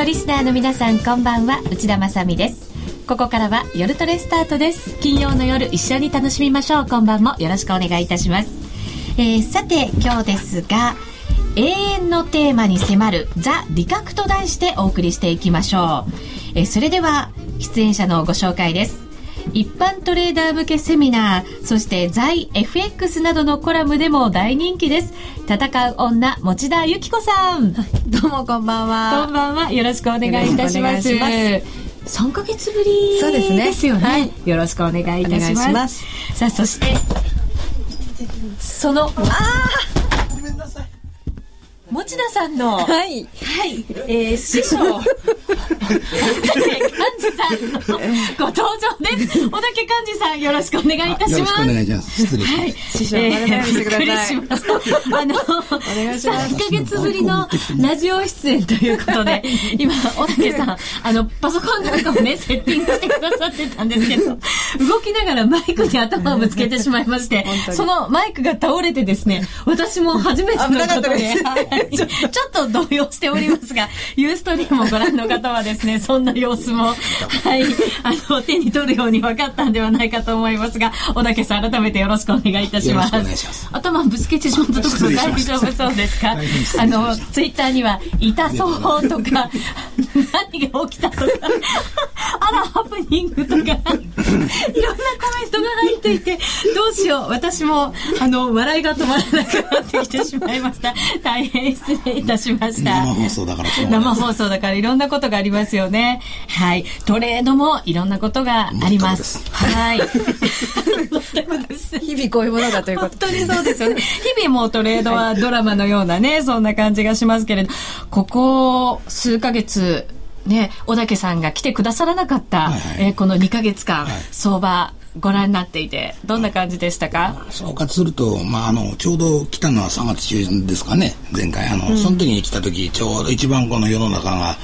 のリスナーの皆さんこんばんは。内田まさです。ここからは夜トレスタートです。金曜の夜一緒に楽しみましょう。こんばんも。よろしくお願いいたします、えー、さて今日ですが永遠のテーマに迫るザ・理覚と題してお送りしていきましょう、えー、それでは出演者のご紹介です。一般トレーダー向けセミナーそして在 FX などのコラムでも大人気です。戦う女持田由紀子さん。どうもこんばんは。こんばんは。よろしくお願いいたします。三ヶ月ぶりそうですね。ですよね、はい、よろしくお願いいたします。さあそしてそのああ持田さんの、はい、はい、えー、師匠、小竹幹事さんのご登場です。小竹幹事さん、よろしくお願いいたします。よろしくお願いします。失礼します。はい、師匠、えー、してください。あの、3ヶ月ぶりのラジオ出演ということで、今、小竹さん、あの、パソコンなんかをね、セッティングしてくださってたんですけど、動きながらマイクに頭をぶつけてしまいまして、そのマイクが倒れてですね、私も初めてのことで、ちょっと動揺しておりますが、ユーストリームをご覧の方はですね、そんな様子も、はい、あの、手に取るように分かったんではないかと思いますが、小竹さん、改めてよろしくお願いいたします。ます。頭ぶつけてしまったところ大丈夫そうですか？あの、ツイッターには、痛そうとか、何が起きたとか、あら、ハプニングとか、いろんなコメントが入っていて、どうしよう。私も、あの、笑いが止まらなくなってきてしまいました。大変失礼いたしました。生放送だから生放送だからいろんなことがありますよね。はい。トレードもいろんなことがあります。はい。日々こういうものだということ。本当にそうですよね。日々もトレードはドラマのようなね、そんな感じがしますけれど、ここ数ヶ月、ね、小竹さんが来てくださらなかった、はいはい、えー、この2か月間、はい、相場ご覧になっていてどんな感じでしたか？総括すると、まあ、あのちょうど来たのは3月中旬ですかね。前回あの、うん、その時に来た時ちょうど一番この世の中が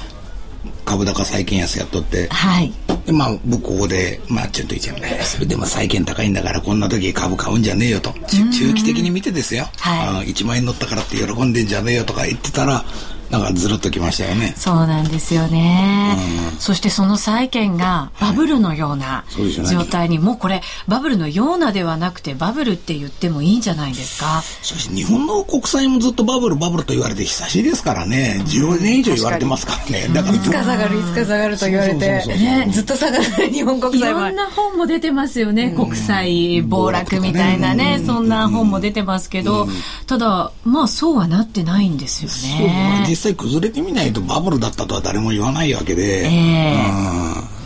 株高債券安やっとって、はい、でまあ僕ここで、まあ、ちょっと言っちゃうそれでも債券高いんだからこんな時株買うんじゃねえよと。中期的に見てですよ、はい、あの1万円乗ったからって喜んでんじゃねえよとか言ってたらなんかずるっときましたよね。そうなんですよね。うん、そしてその債券がバブルのような状態に、はい、もうこれバブルのようなではなくてバブルって言ってもいいんじゃないですか？しかし日本の国債もずっとバブルバブルと言われて久しいですからね。10年以上言われてますからね。だからいつか下がるいつか下がると言われて、ね、ずっと下がる日本国債はいろんな本も出てますよね。国債暴落みたいなね、そんな本も出てますけど、ただまあそうはなってないんですよね。実際崩れてみないとバブルだったとは誰も言わないわけで、え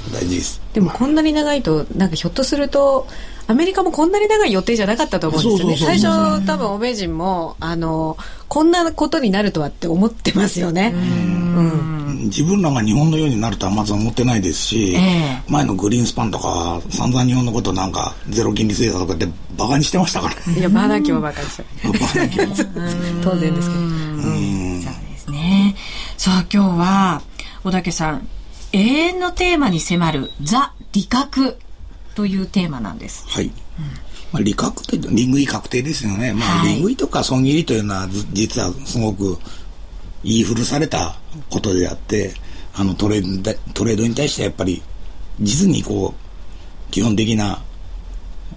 ー、大事です。でもこんなに長いとなんかひょっとするとアメリカもこんなに長い予定じゃなかったと思うんですよね。最初多分欧米人もあのこんなことになるとはって思ってますよね。うん。自分らが日本のようになるとはまず思ってないですし、えー、前のグリーンスパンとか散々日本のことなんかゼロ金利政策とかってバカにしてましたから。いやバーナキはバカにして 当然ですけど。ね。さあ今日は小竹さん永遠のテーマに迫るザ・理覚というテーマなんです。はい。うんまあ、利確というと、利食い確定ですよね。まあ、利食いとか損切りというのは、実はすごく言い古されたことであって、あのトレード、トレードに対してやっぱり、実にこう、基本的な、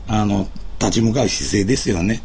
あの、立ち向かう姿勢ですよね。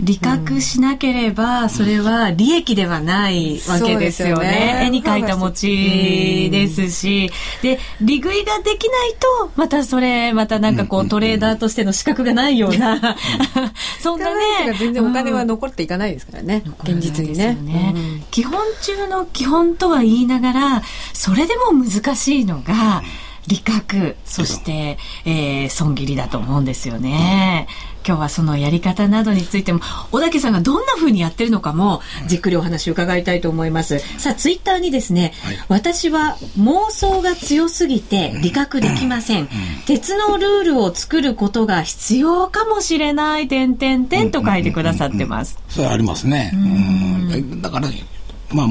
理覚しなければそれは利益ではないわけですよね。ね。絵に描いた餅ですし、で利食いができないとまたそれまたなんかこうトレーダーとしての資格がないような。そんなね全然お金は残っていかないですからね、現実にね、ね。うん、基本中の基本とは言いながらそれでも難しいのが利覚そして、えー、損切りだと思うんですよね。今日はそのやり方などについても小竹さんがどんなふうにやってるのかもじっくりお話を伺いたいと思います。さあツイッターにですね、はい、私は妄想が強すぎて理覚できません。鉄のルールを作ることが必要かもしれない点点点と書いてくださってます。それありますね。だからまあ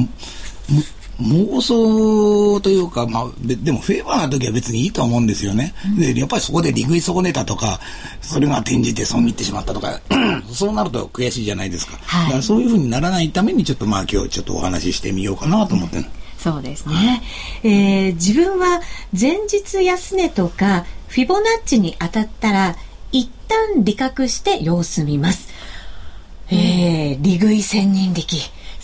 妄想というか、まあ、でもフェーバーな時は別にいいと思うんですよね。うん、で、やっぱりそこで利食い損ねたとか、それが転じて損切ってしまったとか、そうなると悔しいじゃないですか。はい、だからそういうふうにならないために、ちょっとまあ今日ちょっとお話ししてみようかなと思って、うんそうですね。えー、自分は前日安値とかフィボナッチに当たったら一旦利確して様子見ます。えー、利食い千人力。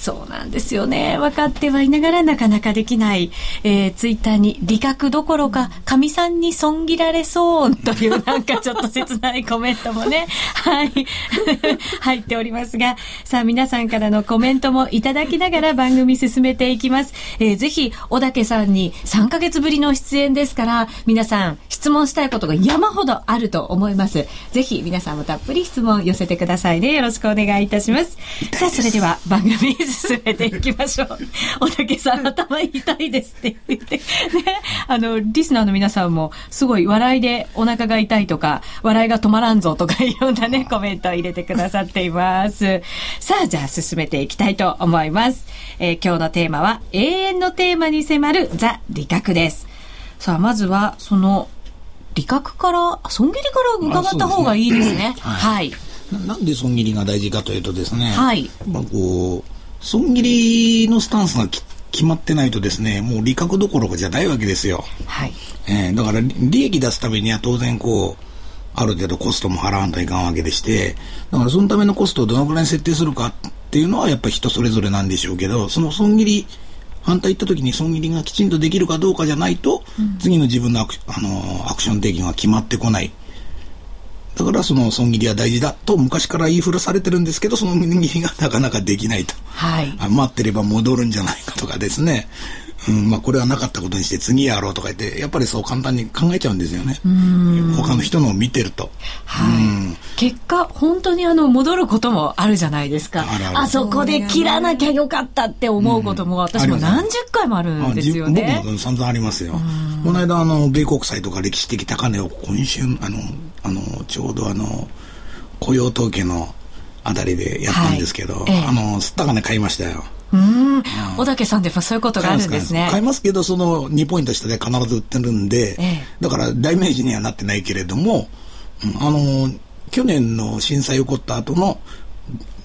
そうなんですよね。分かってはいながらなかなかできない。えー、ツイッターに、理覚どころか、神さんに損切られそうというなんかちょっと切ないコメントもね、はい、入っておりますが、さあ皆さんからのコメントもいただきながら番組進めていきます。えー、ぜひ、小竹さんに3ヶ月ぶりの出演ですから、皆さん質問したいことが山ほどあると思います。ぜひ皆さんもたっぷり質問寄せてくださいね。よろしくお願いいたします。さあ、それでは番組進めていきましょう。おたけさん、頭痛いですって言って、ね、あの、リスナーの皆さんも、すごい笑いでお腹が痛いとか、笑いが止まらんぞとか、いろんなね、コメントを入れてくださっています。さあ、じゃあ進めていきたいと思います。えー、今日のテーマは、永遠のテーマに迫るザ・理覚です。さあ、まずは、その、理覚から、損切りから伺った方がいいですね。すねはい、はいなんで損切りが大事かというとですね、はい。まあこう、損切りのスタンスが決まってないとですね、もう利確どころじゃないわけですよ。はい。えー、だから利益出すためには当然こう、ある程度コストも払わんといかんわけでして、だからそのためのコストをどのくらいに設定するかっていうのはやっぱり人それぞれなんでしょうけど、その損切り、反対行った時に損切りがきちんとできるかどうかじゃないと、うん、次の自分のアク,、あのアクション提言は決まってこない。だからその損切りは大事だと昔から言い古されてるんですけど、その損切りがなかなかできないと。はい。待ってれば戻るんじゃないかとかですね。うん、まあこれはなかったことにして次やろうとか言って、やっぱりそう簡単に考えちゃうんですよね。他の人のを見てると。はい。結果、本当にあの、戻ることもあるじゃないですか。あそこで切らなきゃよかったって思うことも、私も何十回もあるんですよね。僕も散々ありますよ。この間、あの、米国債とか歴史的高値を今週、あの、あの、ちょうどあの、雇用統計のあたりでやったんですけど、はいええ、あの、すった金買いましたよ。うん。小竹さんでもそういうことがあるんですね。買いますけど、その2ポイント下で必ず売ってるんで、え、だからダメージにはなってないけれども、うん、あの、去年の震災起こった後の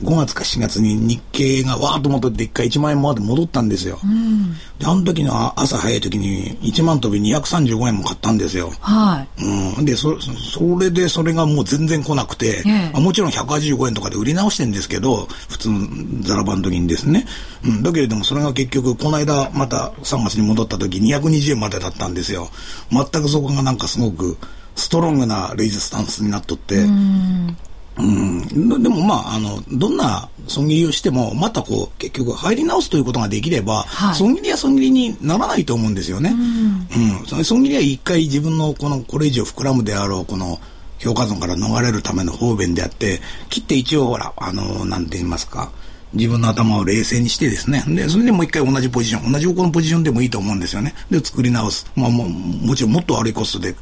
5月か4月に日経がわーっと戻って一回1万円まで戻ったんですよ。うん、で、あの時の朝早い時に1万飛び235円も買ったんですよ。はい。うん。で、そ、それでそれがもう全然来なくて、ええ、もちろん185円とかで売り直してんですけど、普通のザラバの時にですね。うん。だけれどもそれが結局、この間また3月に戻った時220円までだったんですよ。全くそこがなんかすごくストロングなレイズスタンスになっとって、うんうん、でもまあ、あの、どんな損切りをしても、またこう、結局入り直すということができれば、はい、損切りは損切りにならないと思うんですよね。うん、うん、損切りは一回自分のこの、これ以上膨らむであろう、この、評価損から逃れるための方便であって、切って一応ほら、あの、なんて言いますか、自分の頭を冷静にしてですね。で、それでもう一回同じポジション、同じ方向のポジションでもいいと思うんですよね。で、作り直す。まあも、もちろんもっと悪いコストで、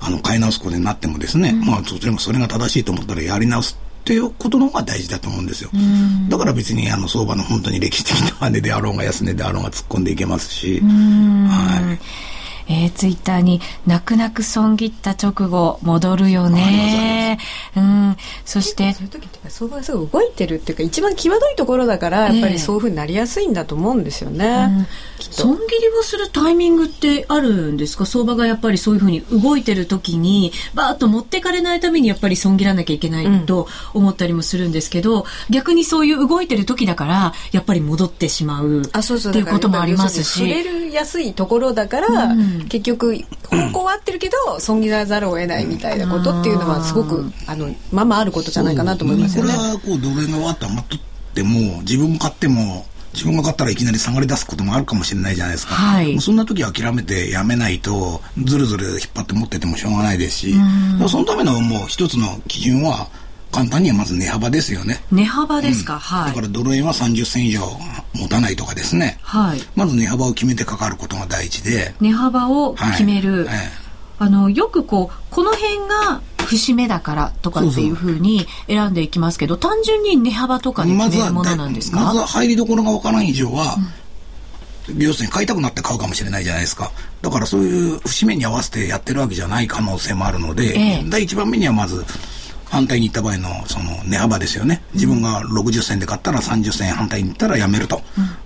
あの、買い直すことになってもですね、うん、まあ、それもそれが正しいと思ったらやり直すっていうことの方が大事だと思うんですよ。だから別にあの相場の本当に歴史的な値であろうが安値であろうが突っ込んでいけますし。はい。えー、ツイッターに、泣く泣く損切った直後、戻るよね。うん。そして。そういう時って相場がすぐ動いてるっていうか、一番際どいところだから、やっぱりそういうふうになりやすいんだと思うんですよね。えーうん損切りをするタイミングってあるんですか？相場がやっぱりそういうふうに動いてる時に、バーッと持ってかれないためにやっぱり損切らなきゃいけないと思ったりもするんですけど、うん、逆にそういう動いてる時だから、やっぱり戻ってしまうっていうこともありますし。触れやすいところだから、うん、結局、方向は合ってるけど、損切らざるを得ないみたいなことっていうのは、すごく、あの、まあまああることじゃないかなと思いますよね。これは、こう、奴隷が終わったら、まとっても、自分も買っても、自分が買ったらいきなり下がり出すこともあるかもしれないじゃないですか。はい、そんな時は諦めてやめないと、ずるずる引っ張って持っててもしょうがないですし、そのためのもう一つの基準は、簡単にはまず値幅ですよね。値幅ですか、うん、はい。だからドル円は30銭以上持たないとかですね。はい。まず値幅を決めてかかることが大事で。値幅を決める。はい、あの、よくこう、この辺が節目だからとかっていうふうに選んでいきますけど、単純に値幅とかで決めるものなんですか？まずは入りどころがわからん以上は、うん、要するに買いたくなって買うかもしれないじゃないですか。だからそういう節目に合わせてやってるわけじゃない可能性もあるので、ええ、第一番目にはまず、反対に行った場合のその値幅ですよね。自分が60銭で買ったら30銭反対に行ったらやめると。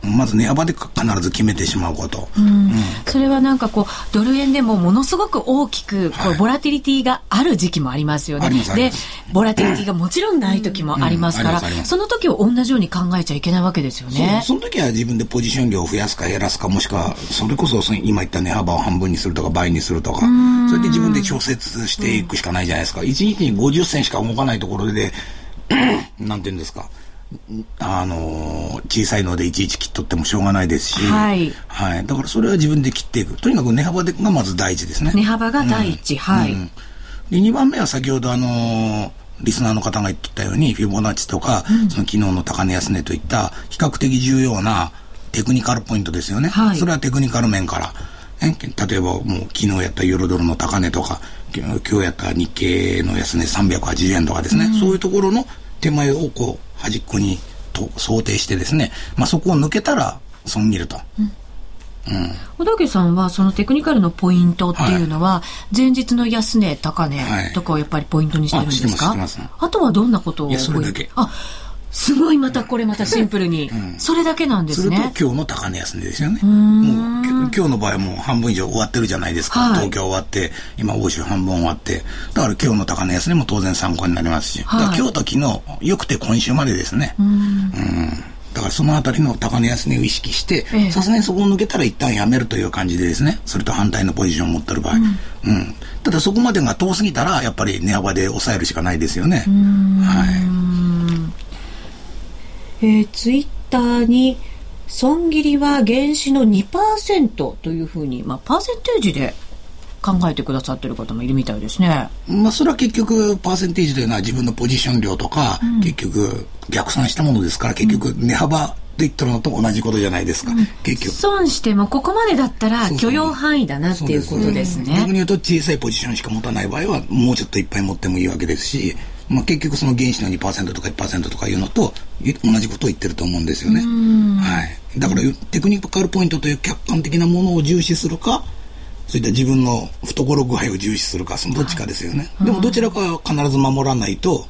うん、まず値幅で必ず決めてしまうこと。うん、それはなんかこう、ドル円でもものすごく大きく、こう、ボラティリティがある時期もありますよね。で、ボラティリティがもちろんない時もありますから、その時を同じように考えちゃいけないわけですよね。その時は自分でポジション量を増やすか減らすか、もしくは、それこそ今言った値幅を半分にするとか倍にするとか、それで自分で調節していくしかないじゃないですか。1日に50銭しか動かないところで、なんていうんですか。あの小さいのでいちいち切っとってもしょうがないですし、はい、はい、だからそれは自分で切っていく。とにかく値幅がまず第一ですね。値幅が第一、うん、はい、うん、で2番目は先ほどあのリスナーの方が言ってたようにフィボナッチとか、うん、その昨日の高値安値といった比較的重要なテクニカルポイントですよね、はい、それはテクニカル面から。例えばもう昨日やったユーロドルの高値とか今日やった日経の安値380円とかですね、そういうところの手前をこう端っこにと想定してですね、まあ、そこを抜けたら損切ると。うん。小竹さんはそのテクニカルのポイントっていうのは、前日の安値高値とかをやっぱりポイントにしてるんですか、ああとはどんなことをそれだけ。あすごいまたこれまたシンプルに、うん、それだけなんですね。それと今日の高値安値ですよね。もう今日の場合はもう半分以上終わってるじゃないですか、はい、東京終わって今欧州半分終わって。だから今日の高値安値も当然参考になりますし、はい、今日と昨日よくて今週までですね。うん。だからそのあたりの高値安値を意識してさすがにそこを抜けたら一旦やめるという感じでですね。それと反対のポジションを持ってる場合、うん、うん、ただそこまでが遠すぎたらやっぱり値幅で抑えるしかないですよね。はいえー、ツイッターに損切りは原資の2%というふうに、まあ、パーセンテージで考えてくださってる方もいるみたいですね。まあ、それは結局、パーセンテージというのは自分のポジション量とか、うん、結局、逆算したものですから、結局、値幅と言ってるのと同じことじゃないですか、うん、結局。損しても、ここまでだったら許容範囲だなっていうことですね。逆に言うと、小さいポジションしか持たない場合は、もうちょっといっぱい持ってもいいわけですし、まあ、結局その原資の2%とか1%とかいうのと同じことを言ってると思うんですよね。はい。だからテクニカルポイントという客観的なものを重視するか、そういった自分の懐具合を重視するか、そのどっちかですよね。でもどちらかは必ず守らないと、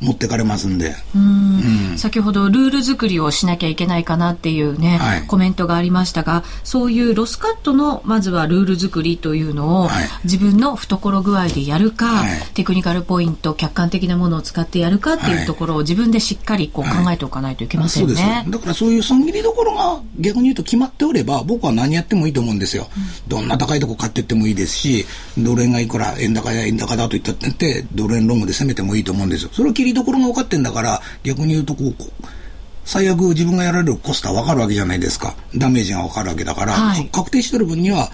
持ってかれますんで。うん。先ほどルール作りをしなきゃいけないかなっていうね、はい、コメントがありましたが、そういうロスカットのまずはルール作りというのを、はい、自分の懐具合でやるか、はい、テクニカルポイント、客観的なものを使ってやるかっていうところを自分でしっかりこう考えておかないといけませんね。だからそういう損切りどころが逆に言うと決まっておれば、僕は何やってもいいと思うんですよ。うん、どんな高いとこ買ってってもいいですし、ドル円がいくら円高や円高だと言ったって、ドル円ロングで攻めてもいいと思うんですよ。それを切りどころが分かってんだから、逆に言うとこう、最悪自分がやられるコストは分かるわけじゃないですか。ダメージが分かるわけだから、はい、確定してる分には、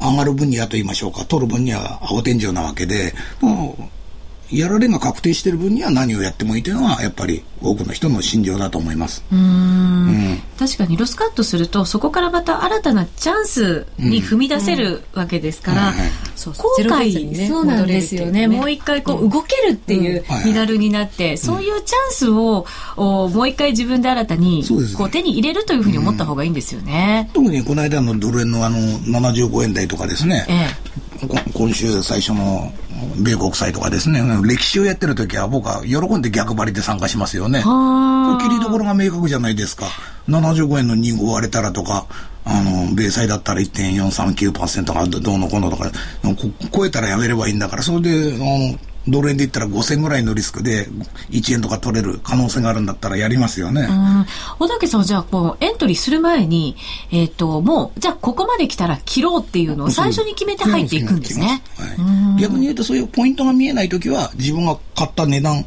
上がる分にはと言いましょうか、取る分には青天井なわけで、もうやられが確定している分には何をやってもいいというのはやっぱり多くの人の心情だと思います。うん。確かにロスカットするとそこからまた新たなチャンスに踏み出せるわけですから、後悔、ね、そうなんですよね、ね、もう一回こう動けるっていうメダルになって、そういうチャンスをもう一回自分で新たにこう手に入れるというふうに思った方がいいんですよね、特にこの間のドル円のあの75円台とかですね、ええ、今週最初の米国債とかですね、歴史をやってる時は僕は喜んで逆張りで参加しますよね。切りどころが明確じゃないですか。75円の2号割れたらとか、あの、米債だったら1.439%がどうのこうのとか、超えたらやめればいいんだから、それで、あの、ドル円で言ったら5000ぐらいのリスクで1円とか取れる可能性があるんだったらやりますよね。小竹さんじゃあこうエントリーする前に、えっ、ー、と、もう、じゃあここまで来たら切ろうっていうのを最初に決めて入っていくんですね。はい、逆に言うとそういうポイントが見えないときは自分が買った値段、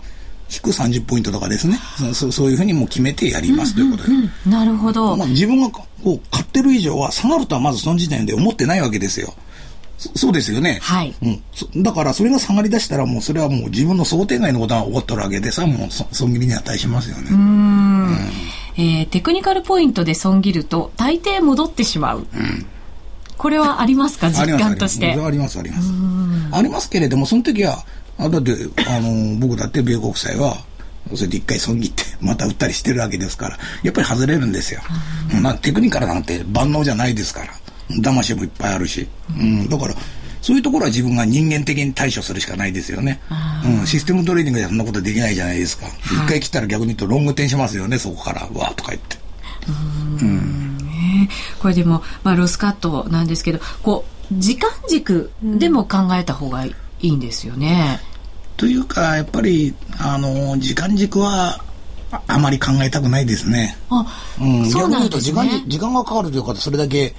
引く30ポイントとかですね。そそういうふうにもう決めてやりますということで、うんうん、なるほど、まあ、自分がこう買ってる以上は下がるとはまずその時点で思ってないわけですよそうですよね。はい。うん。だから、それが下がり出したら、もう、それはもう自分の想定外のことが起こってるわけでさ、もう、損切りに値しますよね。うん。うん、えー、テクニカルポイントで損切ると、大抵戻ってしまう。うん。これはありますか？実感として。あります、あります。ありますけれども、その時は、あだって、あの、僕だって米国債は、それで一回損切って、また売ったりしてるわけですから、やっぱり外れるんですよ。まあ、テクニカルなんて万能じゃないですから。騙しもいっぱいあるし、うん、だからそういうところは自分が人間的に対処するしかないですよね。うん、システムトレーニングでそんなことできないじゃないですか。一、回切ったら逆に言うとロング転しますよね、そこから。わーとか言って。うんこれでも、まあ、ロスカットなんですけどこう時間軸でも考えた方がいいんですよね。というかやっぱりあの時間軸はあまり考えたくないですね。あ、うん、そうなんですね。逆に言うと時間時間がかかるということはそれだけ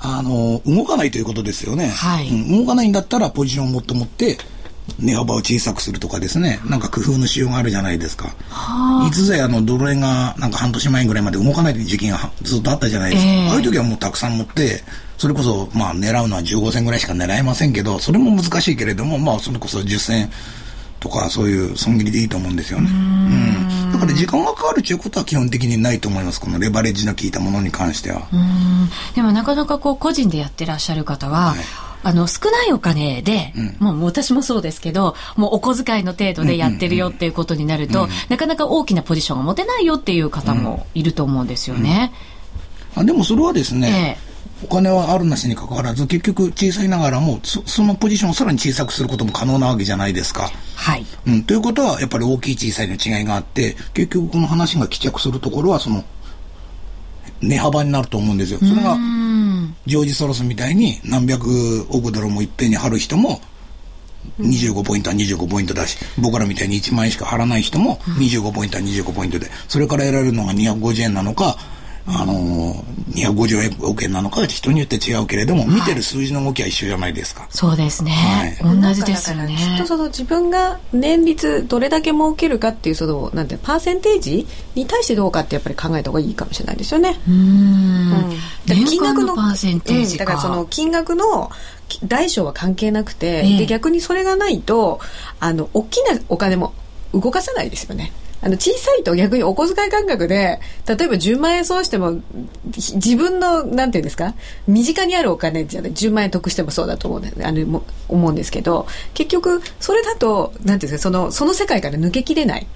あの動かないということですよね。はい、うん、動かないんだったらポジションをもっと持って値幅を小さくするとかですね、なんか工夫のしようがあるじゃないですか。いつぞやあのドル円がなんか半年前ぐらいまで動かない時期がずっとあったじゃないですか。えー、ああいう時はもうたくさん持って、それこそまあ狙うのは15銭ぐらいしか狙えませんけど、それも難しいけれども、まあそれこそ10銭とかそういう損切りでいいと思うんですよね。うんだから時間がかかるということは基本的にないと思います。このレバレッジの効いたものに関しては。でもなかなかこう個人でやってらっしゃる方は、はい。あの、少ないお金で、うん、もう私もそうですけど、もうお小遣いの程度でやってるよっていうことになると、なかなか大きなポジションが持てないよっていう方もいると思うんですよね。あでもそれはですね、ええお金はあるなしにかかわらず、結局小さいながらもそ、そのポジションをさらに小さくすることも可能なわけじゃないですか。はい。うん、ということは、やっぱり大きい小さいの違いがあって、結局この話が帰着するところは、その、値幅になると思うんですよ。それが、ジョージ・ソロスみたいに何百億ドルもいっぺんに貼る人も、25ポイントは25ポイントだし、僕らみたいに1万円しか貼らない人も25ポイントは25ポイントで、それから得られるのが250円なのか、あのー、250億円なのか人によって違うけれども、見てる数字の動きは一緒じゃないですか。そうですね。はい、同じですよね。きっとその自分が年率どれだけ儲けるかっていうそのなんてパーセンテージに対してどうかってやっぱり考えた方がいいかもしれないですよね。うん。うん、金額のパーセンテージだからその金額の大小は関係なくて、えー、で逆にそれがないとあの大きなお金も動かせないですよね。あの小さいと逆にお小遣い感覚で例えば10万円損しても自分のなんていうんですか身近にあるお金じゃない10万円得してもそうだと思うんあの思うんですけど結局それだとなんていうんですかそのその世界から抜けきれない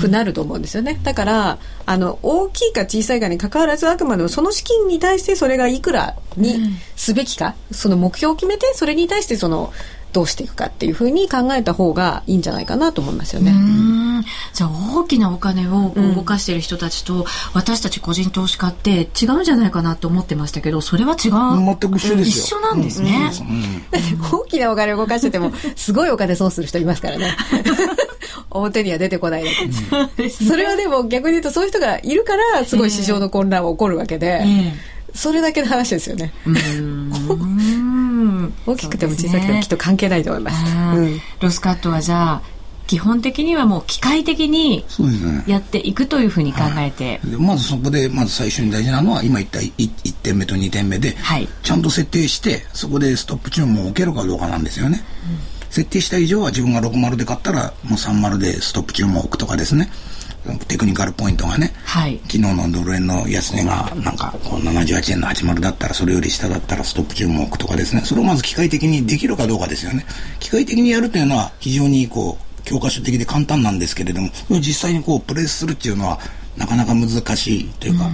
くなると思うんですよね。だからあの大きいか小さいかにかかわらずあくまでもその資金に対してそれがいくらにすべきか、その目標を決めてそれに対してそのどうしていくかっていうふうに考えた方がいいんじゃないかなと思いますよね。じゃあ大きなお金を動かしている人たちと、私たち個人投資家って違うんじゃないかなと思ってましたけどそれは違う。全く一緒です一緒なんですね、大きなお金を動かしててもすごいお金損する人いますからね。表には出てこないそれはでも逆に言うとそういう人がいるからすごい市場の混乱が起こるわけで、えー、それだけの話ですよね。大きくても小さくてもきっと関係ないと思います。うん、ロスカットはじゃあ基本的にはもう機械的にやっていくというふうに考えて、ねはい、まずそこでまず最初に大事なのは今言った 1, 1点目と2点目で、はい、ちゃんと設定してそこでストップ注文を受けるかどうかなんですよね、うん、設定した以上は自分が60で買ったらもう30でストップ注文を置くとかですねテクニカルポイントがね、はい、昨日のドル円の安値がなんかこう78円の80だったらそれより下だったらストップ注文を置くとかですね。それをまず機械的にできるかどうかですよね。機械的にやるというのは非常にこう教科書的で簡単なんですけれども実際にこうプレスするっていうのはなかなか難しいというか、うん、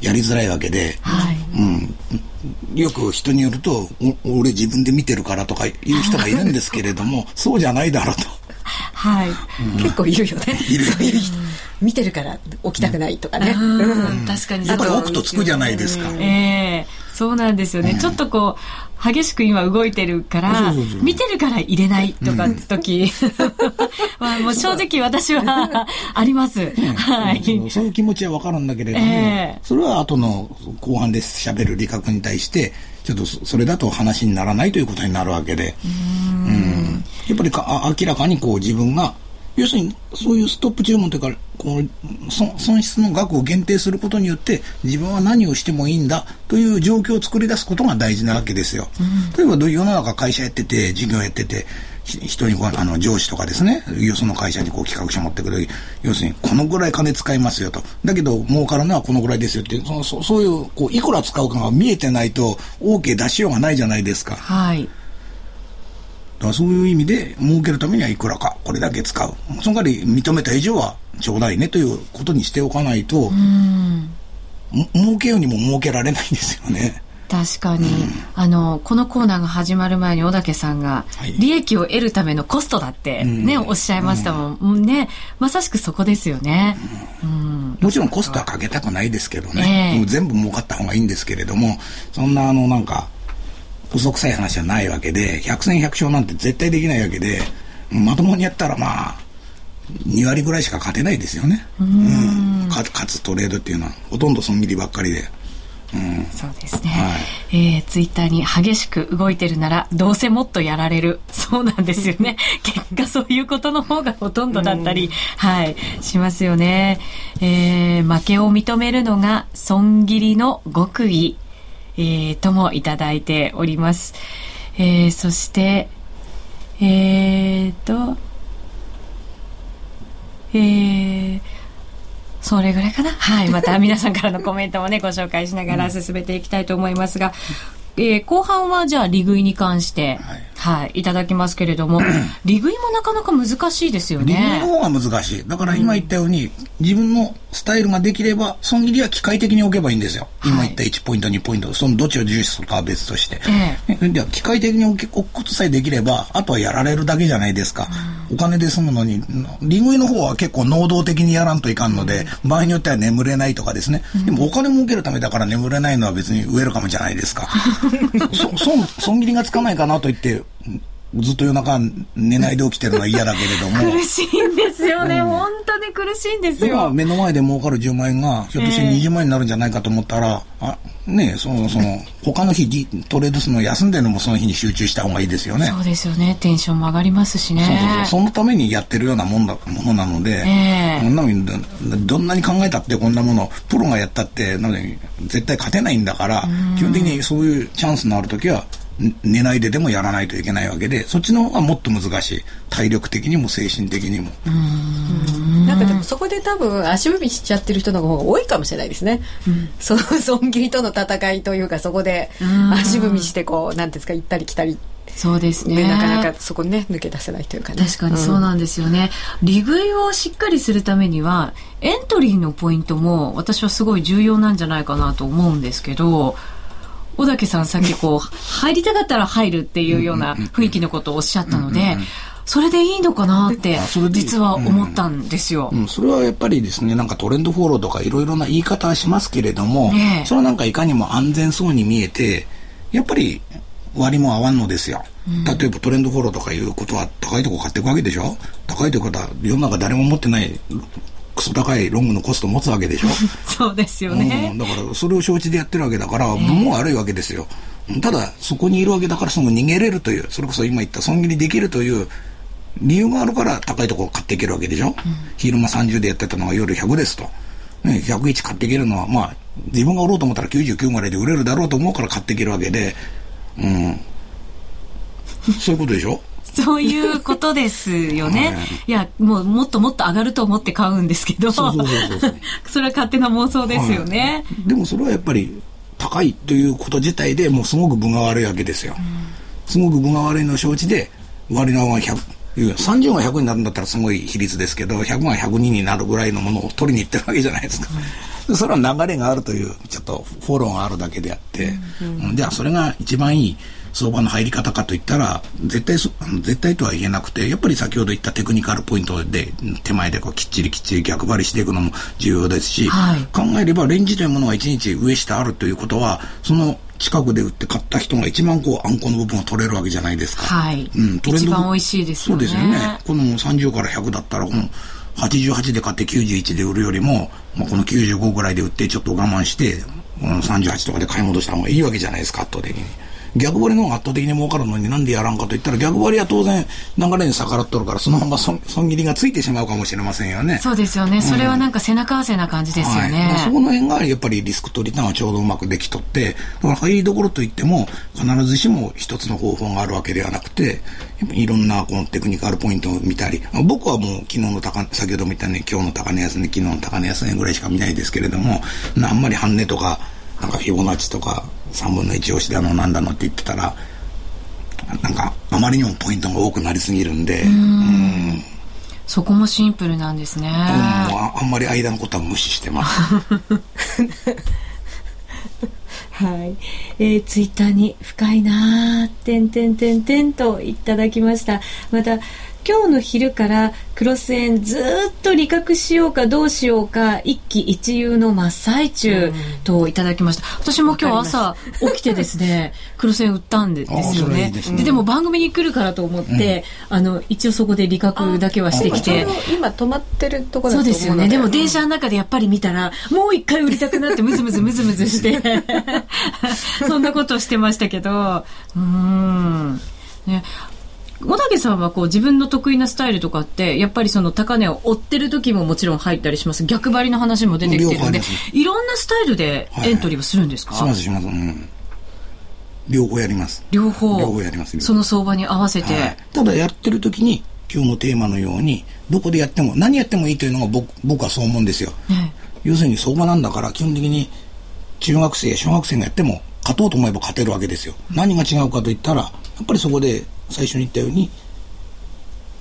やりづらいわけで、はい。うん、よく人によると俺自分で見てるからとか言う人がいるんですけれどもそうじゃないだろうと。はい、うん、結構 いるよね。いるそういう人。見てるから起きたくないとかね。うん、確かに。やっぱり置くとつくじゃないですか。ええー、そうなんですよね。ちょっとこう、激しく今動いてるから、見てるから入れないとか時、まあもう正直私はあります。はい。そういう気持ちはわかるんだけれども、えー、それは後の後半で喋る理覚に対して、ちょっとそれだと話にならないということになるわけで、うん。やっぱりか明らかにこう自分が要するにそういうストップ注文というかこう損失の額を限定することによって自分は何をしてもいいんだという状況を作り出すことが大事なわけですよ。うん、例えば世の中会社やってて事業やってて人にあの上司とかですねよその会社にこう企画書持ってくる要するにこのぐらい金使いますよとだけど儲かるのはこのぐらいですよってそのそそういうこういくら使うかが見えてないと OK 出しようがないじゃないですか。はいだからそういう意味で儲けるためにはいくらかこれだけ使う。その代わり認めた以上はちょうだいねということにしておかないと儲けようにも儲けられないんですよね。確かに、うん、あのこのコーナーが始まる前に小竹さんが、利益を得るためのコストだってね、おっしゃいましたもん、うん、ねまさしくそこですよね、うん、もちろんコストはかけたくないですけどね、えー、全部儲かった方がいいんですけれどもそんなあのなんか嘘くさい話はないわけで百戦百勝なんて絶対できないわけでまともにやったらまあ2割ぐらいしか勝てないですよね。うん、勝つトレードっていうのはほとんど損切りばっかりで。うん、そうですね、はい、えー、ツイッターに激しく動いてるならどうせもっとやられる。そうなんですよね。結果そういうことの方がほとんどだったり、はい。しますよね、えー、負けを認めるのが損切りの極意、えー、ともいただいております、えー、そしてえーとえー、それぐらいかな？はい。また 皆さんからのコメントもね、ご紹介しながら進めていきたいと思いますが、えー、後半はじゃあ利食いに関して、はい、はい、いただきますけれども、利食いもなかなか難しいですよね。利食いの方が難しい。だから今言ったように、うん、自分のスタイルができれば、損切りは機械的に置けばいいんですよ。今言った1ポイント、2ポイント、そのどっちを重視するかは別として。ええ、では機械的に置くことさえできれば、あとはやられるだけじゃないですか。うん、お金で済むのに、利食いの方は結構能動的にやらんといかんので、うん、場合によっては眠れないとかですね。でもお金儲けるためだから眠れないのは別にウェルカムじゃないですか。損切りがつかないかなと言ってずっと夜中寝ないで起きてるのは嫌だけれども。苦しいんですよね、うん、本当に苦しいんですよ。今目の前で儲かる10万円が、ひょっとして20万円になるんじゃないかと思ったら、えー、あ、ねその、その、他の日トレードするの休んでるのもその日に集中した方がいいですよね。そうですよね。テンションも上がりますしね。そうそうそう。そのためにやってるようなもんだ、ものなので、えー、なのにどんなに考えたってこんなもの、プロがやったって、なのに絶対勝てないんだから、基本的にそういうチャンスのある時は、寝ないででもやらないといけないわけでそっちの方がもっと難しい。体力的にも精神的にも。なんかでもそこで多分足踏みしちゃってる人の方が多いかもしれないですね、うん、その損切りとの戦いというかそこで足踏みしてこうなんですか行ったり来たり。そうですね。なかなかそこね、抜け出せないというかね。確かにそうなんですよね。うん、利食いをしっかりするためには、エントリーのポイントも私はすごい重要なんじゃないかなと思うんですけど、小竹さんさっきこう、入りたかったら入るっていうような雰囲気のことをおっしゃったので、それでいいのかなって、実は思ったんですよ、うん、それはやっぱりですね、なんかトレンドフォローとかいろいろな言い方はしますけれども、ね、それはなんかいかにも安全そうに見えて、やっぱり割も合わんのですよ。例えばトレンドフォローとかいうことは高いとこ買っていくわけでしょ？高いということは世の中誰も持ってないクソ高いロングのコスト持つわけでしょ？そうですよね、うん、だからそれを承知でやってるわけだから分も悪いわけですよ、ただそこにいるわけだからその逃げれるというそれこそ今言った損切りできるという理由があるから高いところ買っていけるわけでしょ、うん、昼間30でやってたのが夜100ですと、ね、101買っていけるのはまあ自分が売ろうと思ったら99ぐらいで売れるだろうと思うから買っていけるわけで。うん。そういうことでしょ？そういうことですよね。はい、いや、もうもっともっと上がると思って買うんですけど、それは勝手な妄想ですよね、はい、でもそれはやっぱり高いということ自体でもうすごく分が悪いわけですよ。うん、すごく分が悪いのを承知で、割りが100、30が100になるんだったらすごい比率ですけど、100が102になるぐらいのものを取りに行ってるわけじゃないですか。うん、それは流れがあるという、ちょっとフォローがあるだけであって、うんうん、じゃあそれが一番いい相場の入り方かといったら、絶対絶対とは言えなくて、やっぱり先ほど言ったテクニカルポイントで、手前でこうきっちりきっちり逆張りしていくのも重要ですし、はい、考えればレンジというものが1日上下あるということは、その近くで売って買った人が一番こうあんこの部分を取れるわけじゃないですか。はい。うん、トレンド。一番美味しいですよね。そうですよね。この30から100だったら、この88で買って91で売るよりも、まあ、この95ぐらいで売ってちょっと我慢して、この38とかで買い戻した方がいいわけじゃないですか、圧倒的に。逆張りの方が圧倒的に儲かるのになんでやらんかと言ったら逆張りは当然流れに逆らっとるからそのまま損切りがついてしまうかもしれませんよね。そうですよね。それはなんか背中合わせな感じですよね。はい、そこの辺がやっぱりリスクとリターンはちょうどうまくできとって、だから入りどころといっても必ずしも一つの方法があるわけではなくて、いろんなこのテクニカルポイントを見たり、僕はもう昨日の高、先ほども言ったね、今日の高値安値、昨日の高値安値ぐらいしか見ないですけれども、あんまり半値とか、なんかフィボナッチとか3分の1押しだのなんだのって言ってたら、なんかあまりにもポイントが多くなりすぎるんで、うん、そこもシンプルなんですね。うん、あんまり間のことは無視してます。はい。えー、ツイッターに深いなー、てんてんてんてんといただきました。また、今日の昼からクロス円ずっと利確しようかどうしようか一喜一憂の真っ最中といただきました。私も今日朝起きてですね、クロス円売ったんですよね。で、ね、でも番組に来るからと思って、うん、あの、一応そこで利確だけはしてきて。今止まってるところそうですよね。でも電車の中でやっぱり見たら、もう一回売りたくなってムズムズムズムズして、そんなことをしてましたけど、うん。ね、小竹さんはこう自分の得意なスタイルとかってやっぱりその高値を追ってる時ももちろん入ったりします。逆張りの話も出てきてるんでいろんなスタイルでエントリーをするんですか、はいはい、しますします、うん、両方やります。両方。両方やります。その相場に合わせて、はい、ただやってる時に今日のテーマのようにどこでやっても何やってもいいというのが僕僕はそう思うんですよ、要するに相場なんだから基本的に中学生小学生がやっても勝とうと思えば勝てるわけですよ。何が違うかといったらやっぱりそこで最初に言ったように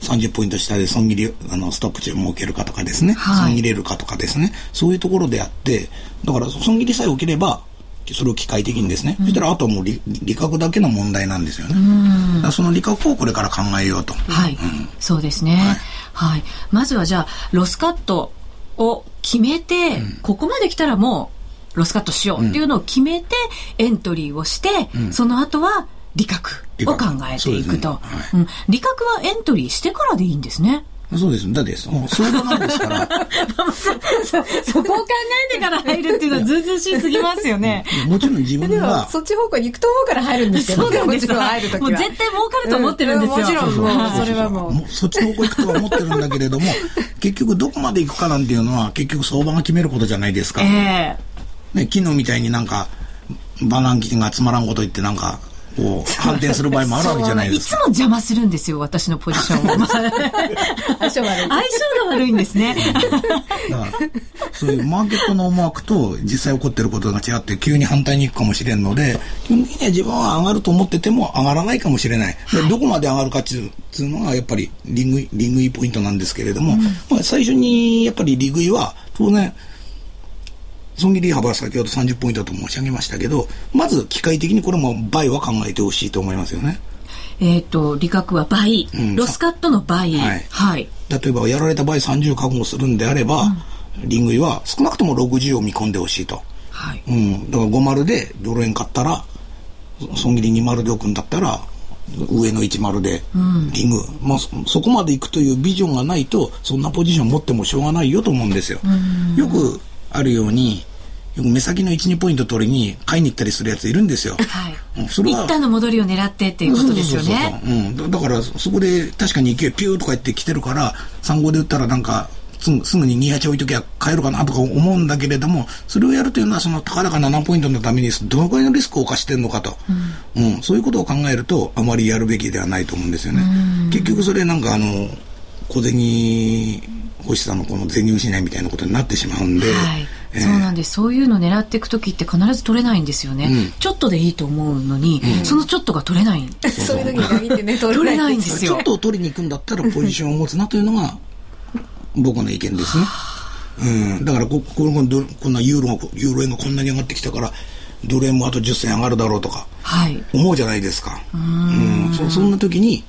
30ポイント下で損切りあのストップ値を設けるかとかですね、はい、損切れるかとかですね。そういうところであってだから損切りさえ起きればそれを機械的にですね、うん、そしたらあとはもう利利確だけの問題なんですよね。その利確をこれから考えようと。はい、うん、そうですね、はい、はい。まずはじゃあロスカットを決めて、うん、ここまで来たらもうロスカットしようっていうのを決めて、エントリーをして、その後は利確を考えていくと、ねはいうん、利確はエントリーしてからでいいんですね。そうです。だって、もう相場なんですから。そそこを考えてから入るっていうのはずうずうしすぎますよね。もちろん自分は。そっち方向に行くと思うから入るんですけど、そうなんですもう絶対儲かると思ってるんですよ。もちろん、もう、それはもう。そっちの方向行くとは思ってるんだけれども、結局どこまで行くかなんていうのは、結局相場が決めることじゃないですか。ええー、ね、昨日みたいになんか、バナンキが集まらんこと言ってなんか、こう、反転する場合もあるわけじゃないですか。いつも邪魔するんですよ、私のポジションを。相性悪い。相性が悪いんですね。だから、そういうマーケットの思惑と実際起こってることが違って、急に反対に行くかもしれんので、基本的には自分は上がると思ってても上がらないかもしれない。でどこまで上がるかっていうのは、やっぱりリング、リングイポイントなんですけれども、うん、まあ、最初にやっぱりリグイは、当然、損切り幅は先ほど30ポイントと申し上げましたけど、まず機械的にこれも倍は考えてほしいと思いますよね。えっ、ー、と、利確は倍、うん、ロスカットの倍、はい、はい。例えば、やられた場合30覚悟するんであれば、うん、リングイは少なくとも60を見込んでほしいと。はい。うん。だから50でドル円買ったら、損切り20で置くんだったら、上の10でリング、うん、まあ、そこまでいくというビジョンがないとそんなポジション持ってもしょうがないよと思うんですよ。よくあるように、目先の1、2ポイント取りに買いに行ったりするやついるんですよ。はい。それは。一旦の戻りを狙ってっていうことですよね。うん。だから、そこで確かに勢いピューとか言って来てるから、3号で打ったらなんか、すぐすぐに28置いときゃ買えるかなとか思うんだけれども、それをやるというのは、その、たかだか7ポイントのために、どのくらいのリスクを冒してるのかと、うん、うん、そういうことを考えると、あまりやるべきではないと思うんですよね。結局それなんか、あの、小銭欲しさのこの銭失いみたいなことになってしまうんで、はいそうなんです。そういうの狙っていく時って必ず取れないんですよね。うん、ちょっとでいいと思うのに、うん、そのちょっとが取れない。そういう時に限ってね、取れないんですよ。ちょっとを取りに行くんだったらポジションを持つなというのが僕の意見ですね。うん、だからここここんなユーロがユーロ円がこんなに上がってきたからドル円もあと10銭上がるだろうとか、はい、思うじゃないですか。うんそそんな時に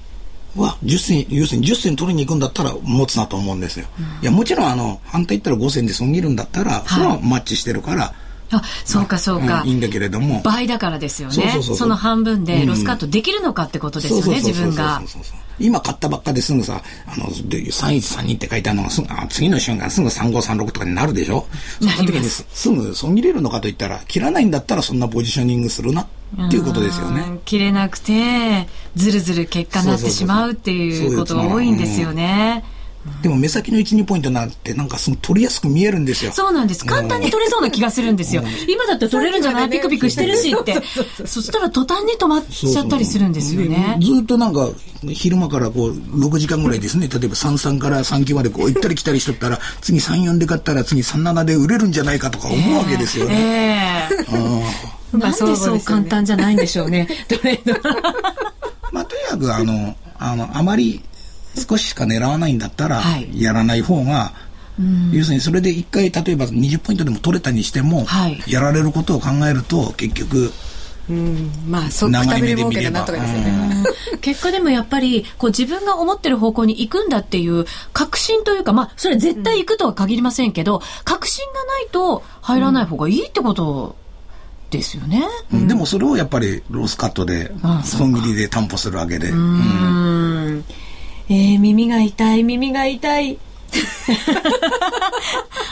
は10銭、要するに10銭取りに行くんだったら持つなと思うんですよ。うん、いや、もちろんあの、反対言ったら5銭で損切るんだったら、それはマッチしてるから、あそうかそうか、いいんだけれども。倍だからですよね。その半分でロスカットできるのかってことですよね、自分が。今買ったばっかですぐさあの3132って書いてあるのがすぐあ次の瞬間すぐ3536とかになるでしょ？そんな時にすぐ損切れるのかといったら切らないんだったらそんなポジショニングするなっていうことですよね。切れなくてずるずる結果になってしまうっていうことが多いんですよね。でも目先の1、2ポイントなんてなんかすご取りやすく見えるんですよ。そうなんです。簡単に取れそうな気がするんですよ。今だって取れるんじゃない？ピクピクしてるしって。そしたら途端に止まっちゃったりするんですよね。ずっとなんか昼間からこう6時間ぐらいですね。例えば33から39までこう行ったり来たりしとったら次34で買ったら次37で売れるんじゃないかとか思うわけですよね。えー、えー、なんでそう簡単じゃないんでしょうね。トレード。まあとにかくあの、あの、あまり少ししか狙わないんだったら、やらない方が、要するにそれで1回例えば20ポイントでも取れたにしても、はい、やられることを考えると結局うん、まあ、そ長い目で見れば、とかですよね。結果でもやっぱり、こう自分が思ってる方向に行くんだっていう確信というか、まあ、それ絶対行くとは限りませんけど、確信がないと入らない方がいいってことですよね。うん、でもそれをやっぱりロスカットで、損切りで担保するわけで。うん。えー、耳が痛い、耳が痛い。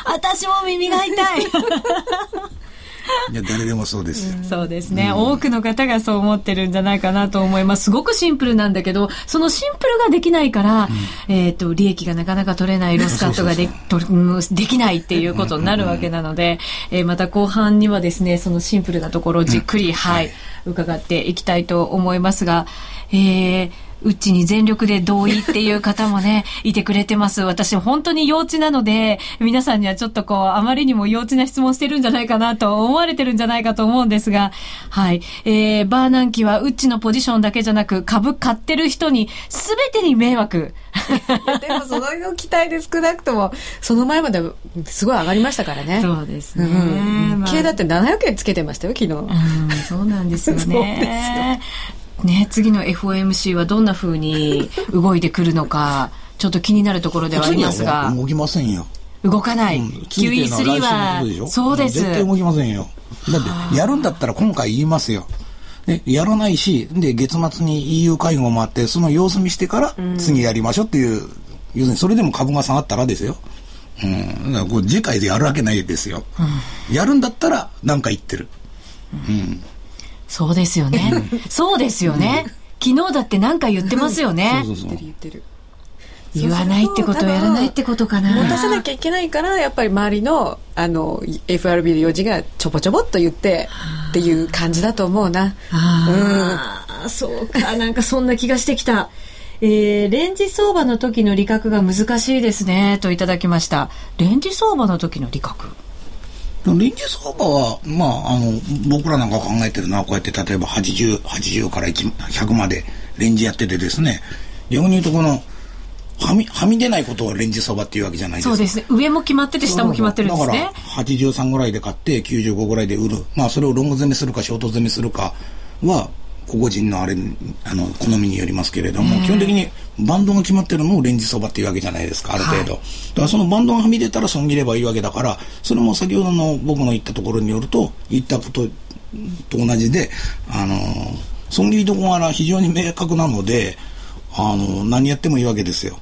私も耳が痛い。いや誰でもそうです、うん、そうですね、うん、多くの方がそう思ってるんじゃないかなと思います。すごくシンプルなんだけどそのシンプルができないから、うん、えっ、と利益がなかなか取れないロスカットがでできないっていうことになるわけなので、えー、また後半にはですねそのシンプルなところをじっくり、はい、伺っていきたいと思いますが、えーうちに全力で同意っていう方もね、いてくれてます。私本当に幼稚なので、皆さんにはちょっとこう、あまりにも幼稚な質問してるんじゃないかなと思われてるんじゃないかと思うんですが、はい。えー、バーナンキはうちのポジションだけじゃなく、株買ってる人に全てに迷惑。でもその期待で少なくとも、その前まですごい上がりましたからね。そうですね。うん。だって700円つけてましたよ、昨日。うん、そうなんですよね。そうですよ。ね、次の FOMC はどんなふうに動いてくるのか、ちょっと気になるところではありますが。動きませんよ。動かない。うん、QE3 は、そうです。絶対動きませんよ。だって、やるんだったら今回言いますよ。で、やらないし、で、月末に EU 会合もあって、その様子見してから、次やりましょうっていう、うん、要するにそれでも株が下がったらですよ。うん。だからこう次回でやるわけないですよ。うん、やるんだったら、なんか言ってる。うん、うんそうですよね。そうですよね。昨日だって何か言ってますよね。そうそうそう言ってる言ってる。言わないってことやらないってことかな。持たせなきゃいけないから、やっぱり周りの、あの、FRB の用事がちょぼちょぼっと言って、っていう感じだと思うな。ああ、うん、そうか、なんかそんな気がしてきた。えー、レンジ相場の時の利確が難しいですね、といただきました。レンジ相場の時の利確臨時相場は、まあ、あの、僕らなんか考えてるのは、こうやって例えば80、80から100までレンジやっててですね、逆に言うとこの、はみ、はみ出ないことをレンジ相場っていうわけじゃないですか。そうですね。上も決まってて、下も決まってるんですね。だから、83ぐらいで買って、95ぐらいで売る。まあ、それをロング攻めするか、ショート攻めするかは、個々人のあれ、あの、好みによりますけれども、基本的にバンドが決まってるのをレンジ相場っていうわけじゃないですか、ある程度。はい、だからそのバンドがはみ出たら損切ればいいわけだから、それも先ほどの僕の言ったところによると、言ったことと同じで、あの、損切りどころが非常に明確なので、あの、何やってもいいわけですよ。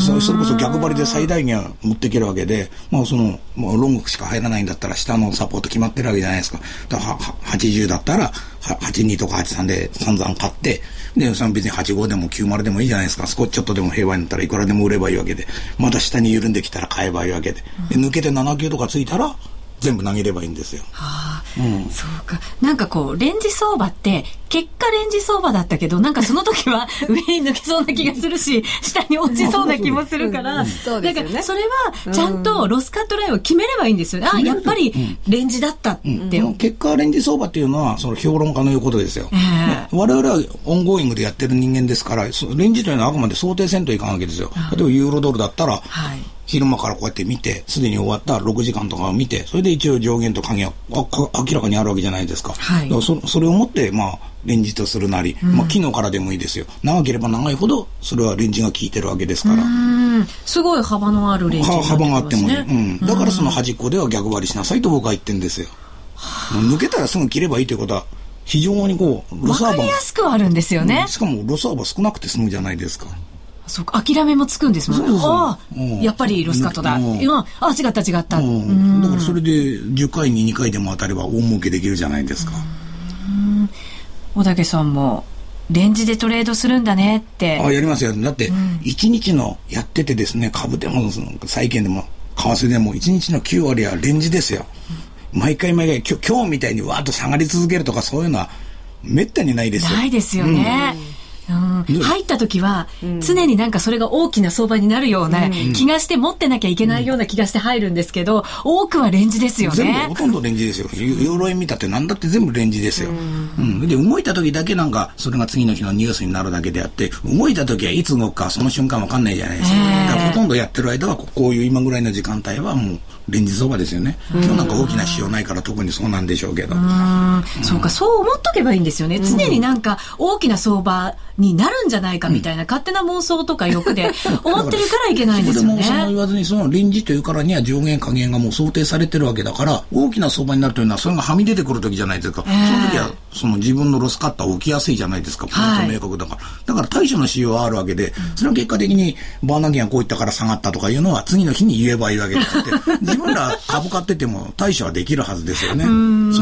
そそれこそ逆張りで最大限持っていけるわけで、まあその、まあ、ロングしか入らないんだったら下のサポート決まってるわけじゃないですか。だから80だったら、82とか83で散々買って、で、その別に85でも90でもいいじゃないですか。少しちょっとでも平和になったらいくらでも売ればいいわけで、また下に緩んできたら買えばいいわけで、で抜けて79とかついたら、全部投げればいいんですよ。はあ、うん、そうか。なんかこう、レンジ相場って、結果レンジ相場だったけど、なんかその時は 上に抜けそうな気がするし、下に落ちそうな気もするから、だからそれはちゃんとロスカットラインを決めればいいんですよね。あ、やっぱりレンジだったって。うん、結果レンジ相場っていうのは、その評論家の言うことですよ。えー、我々は ongoing でやってる人間ですから、レンジというのはあくまで想定せんといかんわけですよ。例えばユーロドルだったら、はい昼間からこうやって見て、すでに終わった6時間とかを見て、それで一応上限と下限は明らかにあるわけじゃないですか。はい、だからそそれをもって、まあ、レンジとするなり、うん、まあ、昨日からでもいいですよ。長ければ長いほど、それはレンジが効いてるわけですから。すごい幅のあるレンジ、ね、幅があってもね。うん。だからその端っこでは逆張りしなさいと僕は言ってるんですよ。抜けたらすぐ切ればいいということは、非常にこう、ロサーバー。わかりやすくあるんですよね、うん、しかもロサーバー少なくて済むじゃないですか。そうか、諦めもつくんですもんね。ああ、やっぱりロスカットだ。今、あ、違った違った。だからそれで10回に2回でも当たれば大儲けできるじゃないですか。小竹さんも、レンジでトレードするんだねって。あ、やりますよ。だって、1日のやっててですね、株でも、債券でも、為替でも、1日の9割はレンジですよ。毎回毎回、今日今日みたいにわーっと下がり続けるとか、そういうのは、めったにないですよ。ないですよね。うんうん、入った時は、常になんかそれが大きな相場になるような気がして持ってなきゃいけないような気がして入るんですけど、多くはレンジですよね。全部ほとんどレンジですよ。鎧見たって何だって全部レンジですよ。うん、で、動いた時だけなんか、それが次の日のニュースになるだけであって、動いた時はいつ動くかその瞬間わかんないじゃないですか。だからほとんどやってる間は、こういう今ぐらいの時間帯はもう、レンジ相場ですよね。今日なんか大きな仕様ないから特にそうなんでしょうけど。うそうか、そう思っとけばいいんですよね。常になんか大きな相場になるんじゃないかみたいな勝手な妄想とか欲で 思ってるからいけないんですよね。その言わずにその臨時というからには上限下限がもう想定されてるわけだから大きな相場になるというのはそれがはみ出てくる時じゃないですか。えー、その時はその自分のロスカッター起きやすいじゃないですか。ポイント明確だから。はい、だから対処の仕様はあるわけで、それは結果的にバーナーギンがこういったから下がったとかいうのは次の日に言えばいいわけで 自分ら株買ってても対処はできるはずですよね。そ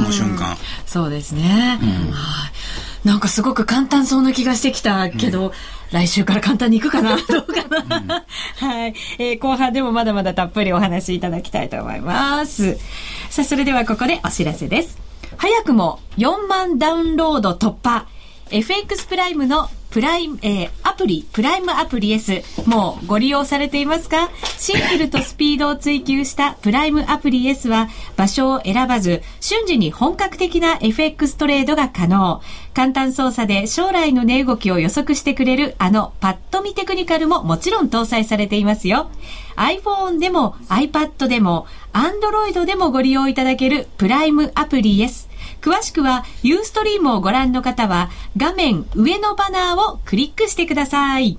の瞬間。そうですね。うん、はいなんかすごく簡単そうな気がしてきたけど、うん、来週から簡単にいくかなどうかな、うん、はい、えー、後半でもまだまだたっぷりお話しいただきたいと思います。さあ、それではここでお知らせです。早くも4万ダウンロード突破。FX プライムのプライム、えー、アプリ、プライムアプリ S、もうご利用されていますか？シンプルとスピードを追求したプライムアプリ S は場所を選ばず、瞬時に本格的な FX トレードが可能。簡単操作で将来の値動きを予測してくれるあのパッと見テクニカルももちろん搭載されていますよ。iPhone でも iPad でも Android でもご利用いただけるプライムアプリ S。詳しくはユーストリームをご覧の方は画面上のバナーをクリックしてください。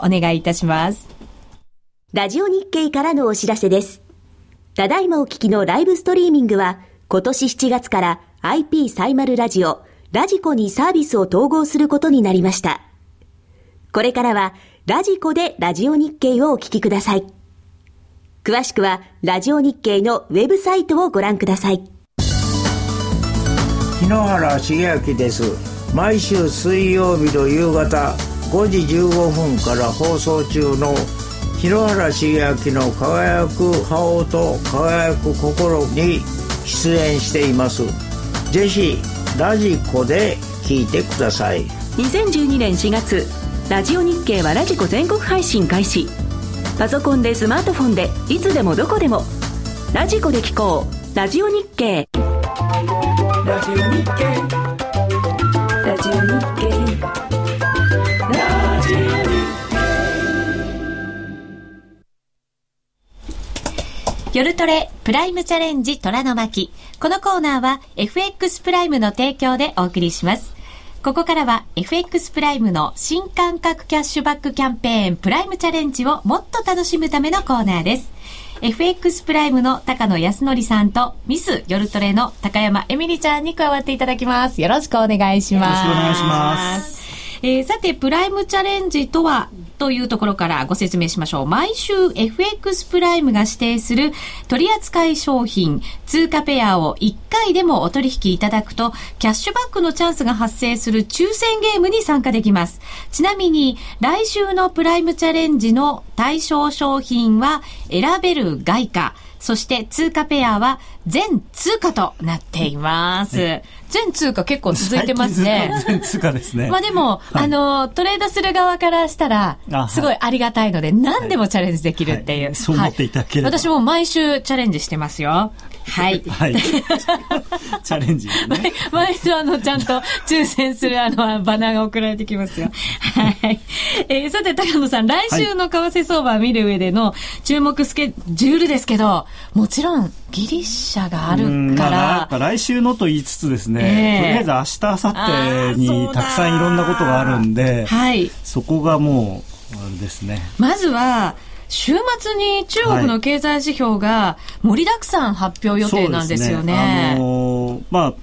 うお願いいたします。ラジオ日経からのお知らせです。ただいまお聞きのライブストリーミングは、今年7月から IP サイマルラジオ、ラジコにサービスを統合することになりました。これからは、ラジコでラジオ日経をお聞きください。詳しくは、ラジオ日経のウェブサイトをご覧ください。日野原茂明です。毎週水曜日の夕方、5時15分から放送中の広原茂明の輝く顔と輝く心に出演しています。ぜひラジコで聞いてください。2012年4月ラジオ日経はラジコ全国配信開始。パソコンでスマートフォンでいつでもどこでも。ラジコで聞こう。ラジオ日経。ラジオ日経。ラジオ日経夜トレプライムチャレンジ虎の巻。このコーナーは FX プライムの提供でお送りします。ここからは FX プライムの新感覚キャッシュバックキャンペーンプライムチャレンジをもっと楽しむためのコーナーです。FX プライムの高野康則さんとミス夜トレの高山エミリちゃんに加わっていただきます。よろしくお願いします。よろしくお願いします。えー、さて、プライムチャレンジとはというところからご説明しましょう。毎週 FX プライムが指定する取扱商品、通貨ペアを1回でもお取引いただくと、キャッシュバックのチャンスが発生する抽選ゲームに参加できます。ちなみに、来週のプライムチャレンジの対象商品は選べる外貨、そして通貨ペアは全通貨となっています。全通貨結構続いてますね。全通貨ですね。まあでも、はい、あの、トレードする側からしたら、すごいありがたいので、何でもチャレンジできるっていう。はいはい、そう思っていただければ、私も毎週チャレンジしてますよ。はい。はい。チャレンジ、ね、毎週あの、ちゃんと抽選するあの、バナーが送られてきますよ。はい。えー、さて、高野さん、来週の為替相場を見る上での注目スケジュールですけど、もちろん、ギリシャがあるから。まあ、来週のと言いつつですね、えー、とりあえず明日、明後日にたくさんいろんなことがあるんで、はい。そこがもう、あれですね。まずは、週末に中国の経済指標が盛りだくさん発表予定なんですよね。はい、ね。あのー、まあ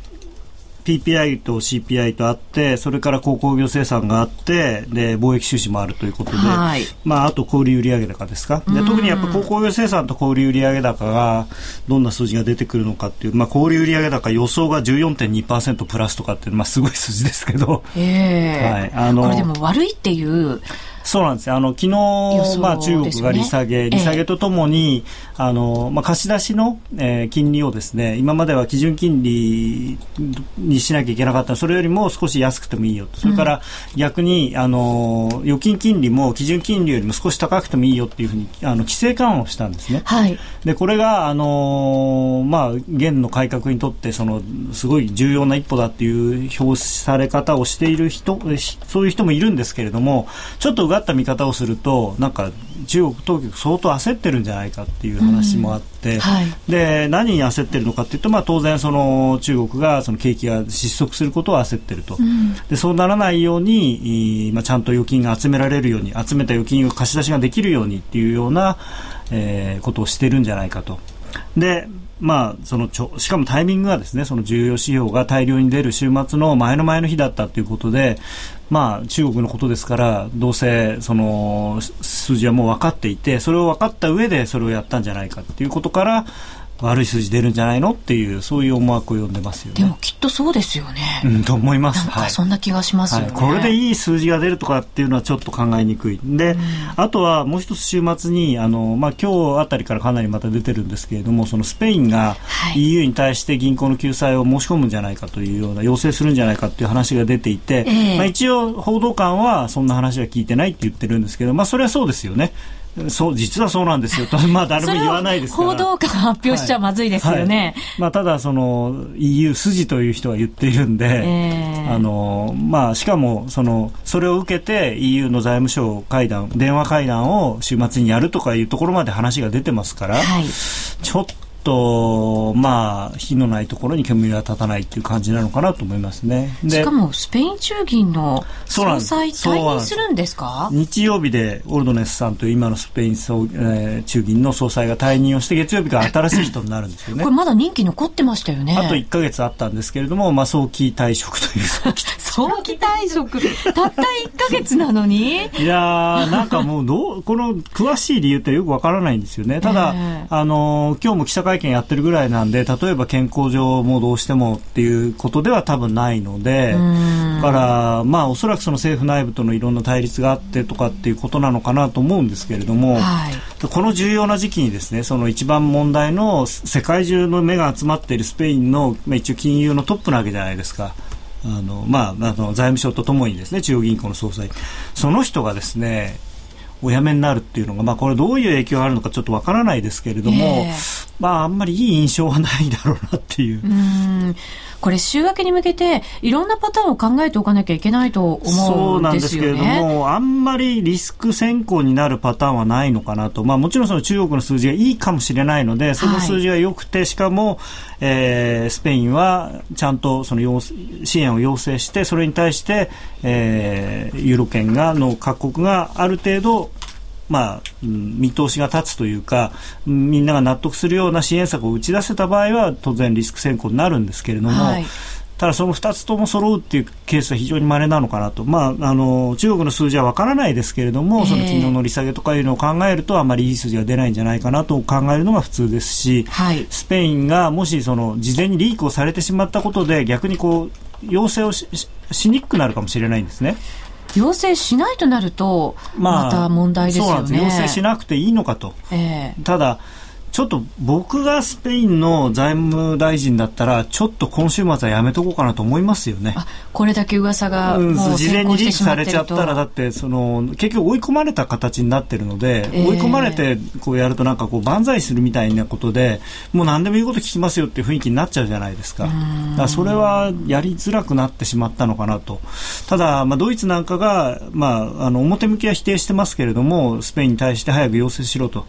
PPI と CPI とあってそれから鉱工業生産があってで貿易収支もあるということで、はい、まあ、あと小売売上高ですか。で特にやっぱ鉱工業生産と小売売上高がどんな数字が出てくるのかっていう、まあ、小売売上高予想が14.2%プラスとかって、まあ、すごい数字ですけど、えーはい、あのこれでも悪いっていうそうなんですあの昨日、まあ、中国が利下げ、利下げとともに、えあのまあ、貸し出しの、えー、金利をですね今までは基準金利にしなきゃいけなかった。それよりも少し安くてもいいよと。それから逆に、あの預金金利も基準金利よりも少し高くてもいいよっていうふうにあの規制緩和をしたんですね。はい、でこれが、あのまあ、現の改革にとってそのすごい重要な一歩だっていう表され方をしている人そういう人もいるんですけれどもちょっとうがった見方をするとなんか中国当局相当焦ってるんじゃないかっていう話もあって、うんはい、で何に焦ってるのかっていうと、まあ、当然その中国がその景気が失速することを焦ってると、うん、でそうならないように、まあ、ちゃんと預金が集められるように集めた預金を貸し出しができるようにっていうような、えー、ことをしてるんじゃないかと。でまあ、そのちょしかもタイミングがですねその重要指標が大量に出る週末の前の前の日だったということで、まあ、中国のことですからどうせその数字はもう分かっていてそれを分かった上でそれをやったんじゃないかということから悪い数字出るんじゃないの？っていうそういう思惑を呼んでますよね。でもきっとそうですよね。うん、と思います。なんかそんな気がしますよね、はい、これでいい数字が出るとかっていうのはちょっと考えにくい。で、うん、あとはもう一つ週末にあのまあ今日あたりからかなりまた出てるんですけれども、そのスペインが EU に対して銀行の救済を申し込むんじゃないかというような要請するんじゃないかっていう話が出ていて、えー、まあ一応報道官はそんな話は聞いてないって言ってるんですけど、まあそれはそうですよね。そう実はそうなんですよ。と、まあ、誰も言わないですから。報道官発表しちゃまずいですよね、はい。はい、まあ、ただその EU 筋という人は言っているんで、えー、あのまあ、しかもそのそれを受けて EU の財務省会談電話会談を週末にやるとかいうところまで話が出てますから、はい、ちょっとと、まあ、火のないところに煙は立たないっていう感じなのかなと思いますね。しかも、スペイン中銀の総裁退任するんですか？日曜日でオルドネスさんという今のスペイン総、えー、中銀の総裁が退任をして、月曜日から新しい人になるんですよね。これまだ任期残ってましたよね。あと1か月あったんですけれども、まあ、早期退職という。早期退職たった1か月なのに？いやなんかもうどう、この詳しい理由ってよくわからないんですよね。ただ、えー、あの、今日も記者会見やってるぐらいなんで例えば健康上もどうしてもっていうことでは多分ないのでだからまあおそらくその政府内部とのいろんな対立があってとかっていうことなのかなと思うんですけれども、はい、この重要な時期にですねその一番問題の世界中の目が集まっているスペインの、まあ、一応金融のトップなわけじゃないですか。あのまあ、あの財務省とともにですね中央銀行の総裁。その人がですねお辞めになるっていうのが、まあ、これどういう影響があるのかちょっとわからないですけれども、えー、まあ、あんまりいい印象はないだろうなっていう。うこれ週明けに向けていろんなパターンを考えておかなきゃいけないと思うんですよ、ね、そうなんですけれどもあんまりリスク先行になるパターンはないのかなと、まあ、もちろんその中国の数字がいいかもしれないのでその数字が良くて、はい、しかも、えー、スペインはちゃんとその要支援を要請してそれに対して、えー、ユーロ圏がの各国がある程度まあ、見通しが立つというかみんなが納得するような支援策を打ち出せた場合は当然リスク先行になるんですけれども、はい、ただその2つとも揃うっていうケースは非常に稀なのかなと、まあ、あの中国の数字は分からないですけれども、その金利の利下げとかいうのを考えるとあまりいい数字が出ないんじゃないかなと考えるのが普通ですし、はい、スペインがもしその事前にリークをされてしまったことで逆にこう要請をしにくくなるかもしれないんですね。要請しないとなると、また問題ですよね。要請しなくていいのかと。えー、ただちょっと僕がスペインの財務大臣だったら、ちょっと今週末はやめとこうかなと思いますよね。これだけ噂がもう事前にリークされちゃったら、だってその結局追い込まれた形になってるので、えー、追い込まれてこうやるとなんかこう万歳するみたいなことで、もう何でも言うこと聞きますよっていう雰囲気になっちゃうじゃないですか。だからそれはやりづらくなってしまったのかなと。ただ、まあ、ドイツなんかが、まあ、あの表向きは否定してますけれども、スペインに対して早く要請しろと、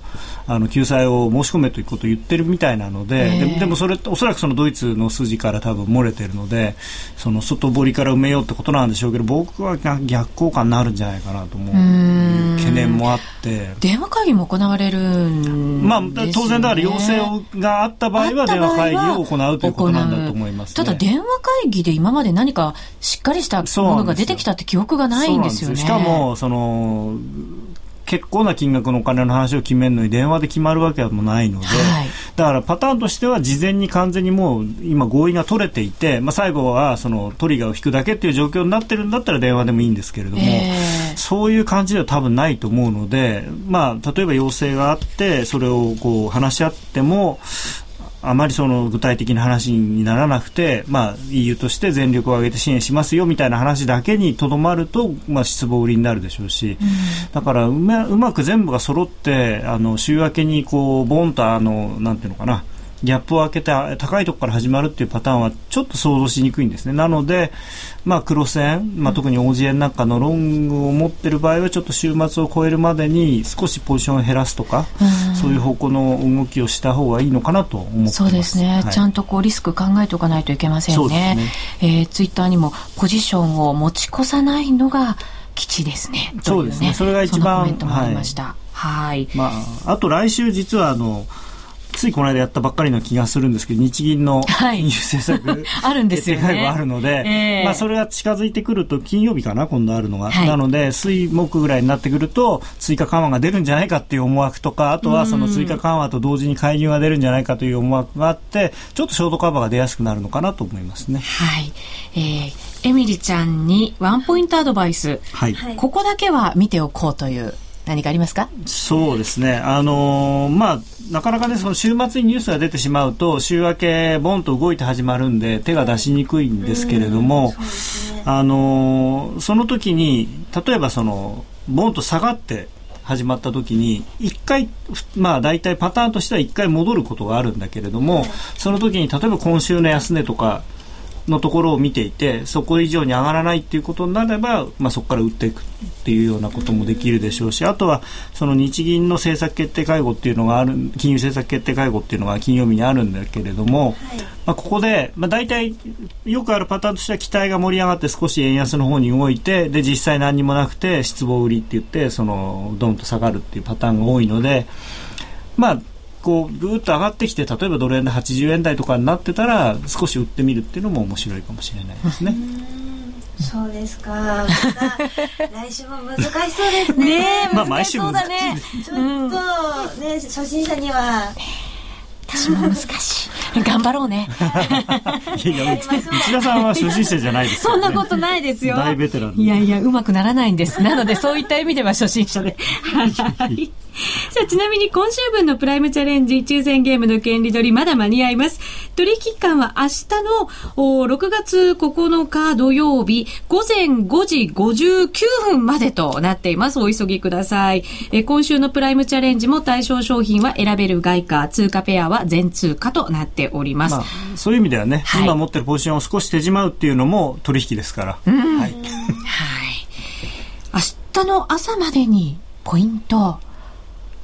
あの救済を申し込めということを言ってるみたいなので、えー、ででもそれおそらくそのドイツの筋から多分漏れてるのでその外堀から埋めようってことなんでしょうけど僕は逆効果になるんじゃないかなと思う。け懸念もあって、電話会議も行われるん、ね、まあ、当然だから要請があった場合は電話会議を行うということなんだと思います、ね、ただ電話会議で今まで何かしっかりしたものが出てきたって記憶がないんですよね。しかもその結構な金額のお金の話を決めるのに電話で決まるわけでもないので、はい、だからパターンとしては事前に完全にもう今合意が取れていて、まあ、最後はそのトリガーを引くだけっていう状況になってるんだったら電話でもいいんですけれども、えー、そういう感じでは多分ないと思うので、まあ、例え。ば要請があってそれをこう話し合ってもあまりその具体的な話にならなくて、まあ、EU として全力を挙げて支援しますよみたいな話だけにとどまると、まあ、失望売りになるでしょうし、うん、だからうまうまく全部が揃ってあの週明けにこうボンとあのなんていうのかなギャップを開けて高いところから始まるっていうパターンはちょっと想像しにくいんですね。なので、まあ、黒線、まあ、特に OG 円なんかのロングを持っている場合はちょっと週末を超えるまでに少しポジションを減らすとか、うん、そういう方向の動きをした方がいいのかなと思ってますそうですね、はい、ちゃんとこうリスク考えておかないといけませんね。ねえー、ツイッターにもポジションを持ち越さないのが基地ですね。そうですね。それが一番。コメントもありました。はい。はい、まあ、あと来週実はあの、ついこの間やったばっかりの気がするんですけど日銀の金融政策、あるんですよね。あるので、えー、まあ、それが近づいてくると金曜日かな今度あるのが、はい、なので水木ぐらいになってくると追加緩和が出るんじゃないかっていう思惑とかあとはその追加緩和と同時に介入が出るんじゃないかという思惑があってちょっとショートカバーが出やすくなるのかなと思いますね。はい、えー、エミリちゃんにワンポイントアドバイス、はい、ここだけは見ておこうという何かありますか？そうですね。あのー、まあ、なかなかね、その週末にニュースが出てしまうと、週明け、ボンと動いて始まるんで、手が出しにくいんですけれども、あのー、その時に、例えばその、ボンと下がって始まった時に、一回、まあ大体パターンとしては一回戻ることがあるんだけれども、その時に例えば今週の安値とか、のところを見ていてそこ以上に上がらないっていうことになれば、まあ、そこから売っていくっていうようなこともできるでしょうしあとはその日銀の政策決定会合っていうのがある金融政策決定会合っていうのが金曜日にあるんだけれども、はい、まあ、ここで、まあ、大体よくあるパターンとしては期待が盛り上がって少し円安の方に動いてで実際何にもなくて失望売りって言ってそのドンと下がるっていうパターンが多いのでまあこうぐーっと上がってきて例えばドル円で80円台とかになってたら少し売ってみるっていうのも面白いかもしれないですね。そうですか。ま、来週も難しそうですね。ね まあ毎週難しい、ね、ちょっとね、初心者には。私も難しい。頑張ろうね。いや、内田さんは初心者じゃないです、ね、そんなことないです。よ。大ベテラン。いやいや、うまくならないんです。なので、そういった意味では初心者で。はい。さあ、ちなみに今週分のプライムチャレンジ抽選ゲームの権利取りまだ間に合います。取引期間は明日の6月9日土曜日午前5時59分までとなっています。お急ぎください。え今週のプライムチャレンジも対象商品は選べる外貨、通貨ペアは全通貨となっております。まあ、そういう意味ではね、はい、今持ってるポジションを少し手じまうっていうのも取引ですから。うん、はい。はい。明日の朝までにポイント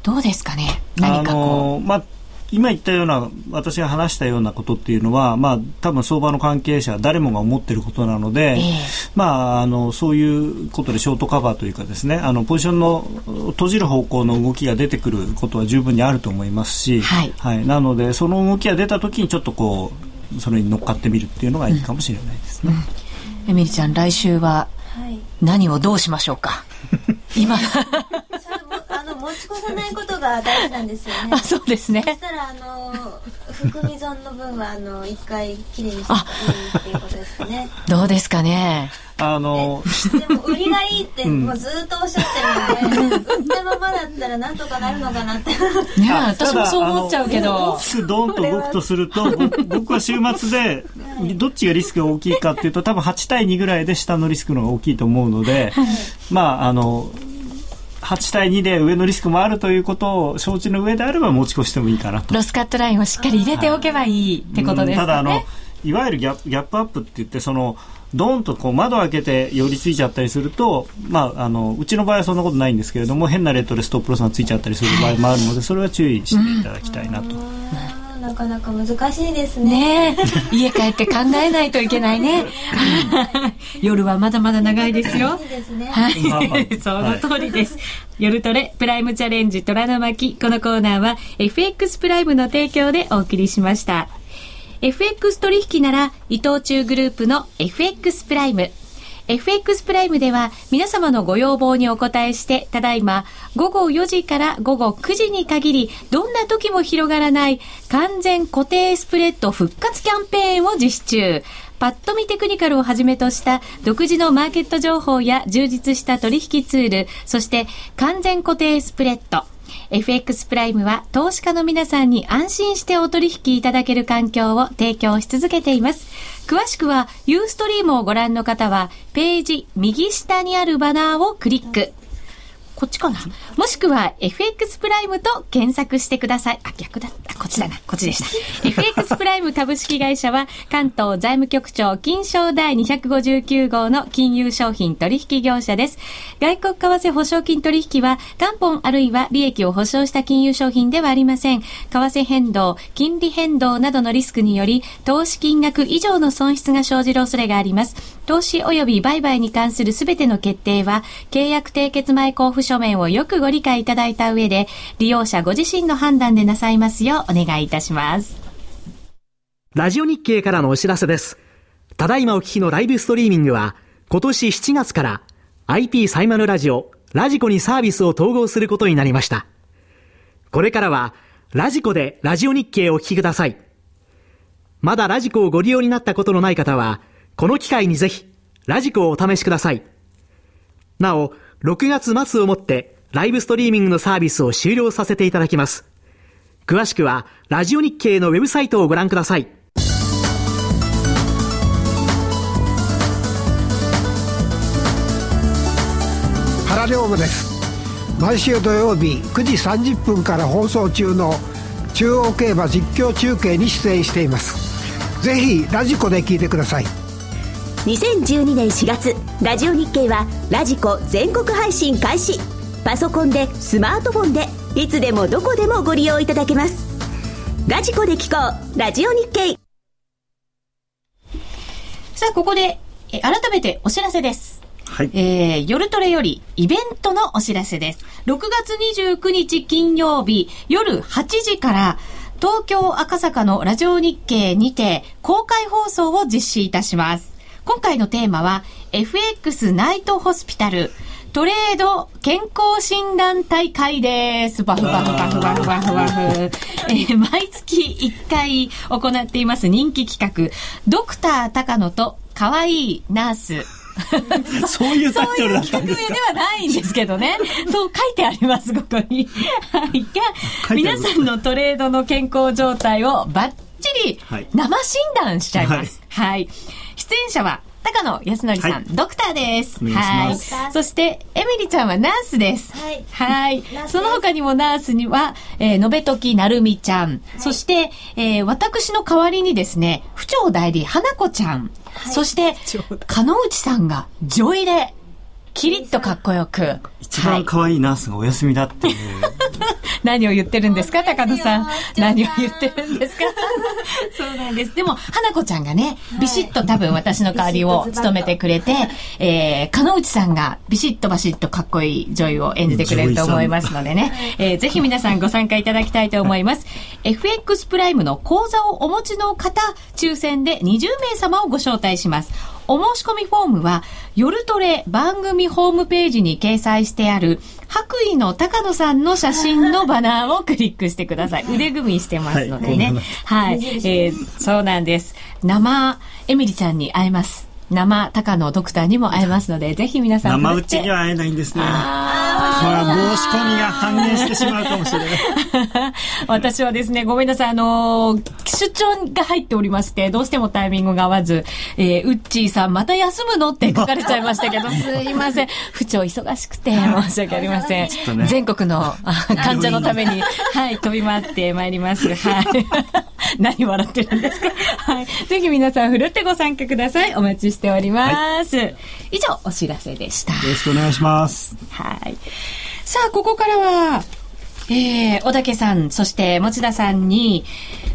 どうですかね？何かこう、まあ今言ったような私が話したようなことっていうのは、まあ、多分相場の関係者誰もが思っていることなので、えー、まあ、あのそういうことでショートカバーというかですねあのポジションの閉じる方向の動きが出てくることは十分にあると思いますし、はい、はい、なのでその動きが出た時にちょっとこうそれに乗っかってみるっていうのがいいかもしれないですね。うん、エミリちゃん来週は何をどうしましょうか、今持ち越さないことが大事なんですよね。あ、そうですね。そしたら、あの、含み損の分は、あの、一回きれいにしていいっていうことですかね。どうですかね。あのでも売りがいいってもうずっとおっしゃってるので、売ったままだったらなんとかなるのかなって ね私もそう思っちゃうけどドンと動くとすると僕は週末でどっちがリスクが大きいかっていうと多分8対2ぐらいで下のリスクの方が大きいと思うので、まああの8対2で上のリスクもあるということを承知の上であれば持ち越してもいいかなと。ロスカットラインをしっかり入れておけばいいってことですね。ただあの、いわゆるギャギャップアップって言って、その、ドーンとこう窓開けて寄りついちゃったりすると、まあ、あのうちの場合はそんなことないんですけれども変なレッドでストップロスがついちゃったりする場合もあるのでそれは注意していただきたいなと。なかなか難しいですね。ね家帰って考えないといけないね。夜はまだまだ長いですよ。いいですね。はい その通りです。夜トレ、プライムチャレンジ、虎の巻。このコーナーは、FX プライムの提供でお送りしました。FX 取引なら、伊藤忠グループの FX プライム。FX プライムでは皆様のご要望にお答えして、ただいま午後4時から午後9時に限り、どんな時も広がらない完全固定スプレッド復活キャンペーンを実施中。パッと見テクニカルをはじめとした独自のマーケット情報や充実した取引ツール、そして完全固定スプレッド。FX プライムは投資家の皆さんに安心してお取引いただける環境を提供し続けています。詳しくは、ユーストリームをご覧の方は、ページ右下にあるバナーをクリック。こっちかな？もしくは FX プライムと検索してください。あ、逆だった。こっちだな。こっちでした。FX プライム株式会社は関東財務局長金賞第259号の金融商品取引業者です。外国為替保証金取引は元本あるいは利益を保証した金融商品ではありません。為替変動、金利変動などのリスクにより投資金額以上の損失が生じる恐れがあります。投資及び売買に関するすべての決定は契約締結前交付書面をよくご理解いただいた上で、利用者ご自身の判断でなさいますようお願いいたします。ラジオ日経からのお知らせです。ただいまお聞きのライブストリーミングは、今年7月から IP サイマルラジオ、ラジコにサービスを統合することになりました。これからは、ラジコでラジオ日経をお聞きください。まだラジコをご利用になったことのない方は、この機会にぜひ、ラジコをお試しください。なお、6月末をもって、ライブストリーミングのサービスを終了させていただきます。詳しくは、ラジオ日経のウェブサイトをご覧ください。原良部です毎週土曜日9時30分から放送中の中央競馬実況中継に出演していますぜひラジコで聞いてください2012年4月ラジオ日経はラジコ全国配信開始パソコンでスマートフォンでいつでもどこでもご利用いただけますラジコで聞こうラジオ日経さあ、ここで、え改めてお知らせです。はい。えー、夜トレよりイベントのお知らせです。6月29日金曜日夜8時から東京赤坂のラジオ日経にて公開放送を実施いたします。今回のテーマは FX ナイトホスピタルトレード健康診断大会です。バフバフバフバフバフバフ。えー毎月1回行っています人気企画、ドクター高野と可愛いナース。そういうタイトルだったそういう企画ではないんですけどね。そう書いてあります、ここに。はい。が、皆さんのトレードの健康状態をバッチリはい生診断しちゃいます。はい。出演者は、高野康則さん、はいドクターです。はい。そして、エミリちゃんはナースです。はいはいその他にもナースには、えー、のべときなるみちゃん。そして、えー私の代わりにですね、府庁代理、花子ちゃん。そして、加納内さんが、女医で、キリッとかっこよく。一番可愛いナースがお休みだっていう。何を言ってるんですか？高野さん本。何を言ってるんですか？そうなんです。でも、花子ちゃんがね、ビシッと多分私の代わりを務めてくれて、えー、加納内さんがビシッとバシッとかっこいい女優を演じてくれると思いますのでね、えー、ぜひ皆さんご参加いただきたいと思います。FX プライムの講座をお持ちの方、抽選で20名様をご招待します。お申し込みフォームは、夜トレ番組ホームページに掲載してある、白衣の高野さんの写真のバナーをクリックしてください。腕組みしてますのでね。はい。えーそうなんです。生、エミリちゃんに会えます。生高野ドクターにも会えますので、ぜひ皆さん生振るって打ちには会えないんですね。これあは申し込みが半減してしまうかもしれない。ー 私はですね、ごめんなさい、あのー出張が入っておりまして、どうしてもタイミングが合わず、えー、ウッチーさん、また休むのって書かれちゃいましたけど、すいません。不調忙しくて、申し訳ありません。とね全国のあ 患者のために、はい、飛び回ってまいります。はい。何笑ってるんですか？はい。ぜひ皆さん、ふるってご参加ください。お待ちしております。以上、お知らせでした。よろしくお願いします。はい。さあ、ここからは、えー、小竹さん、そして持田さんに、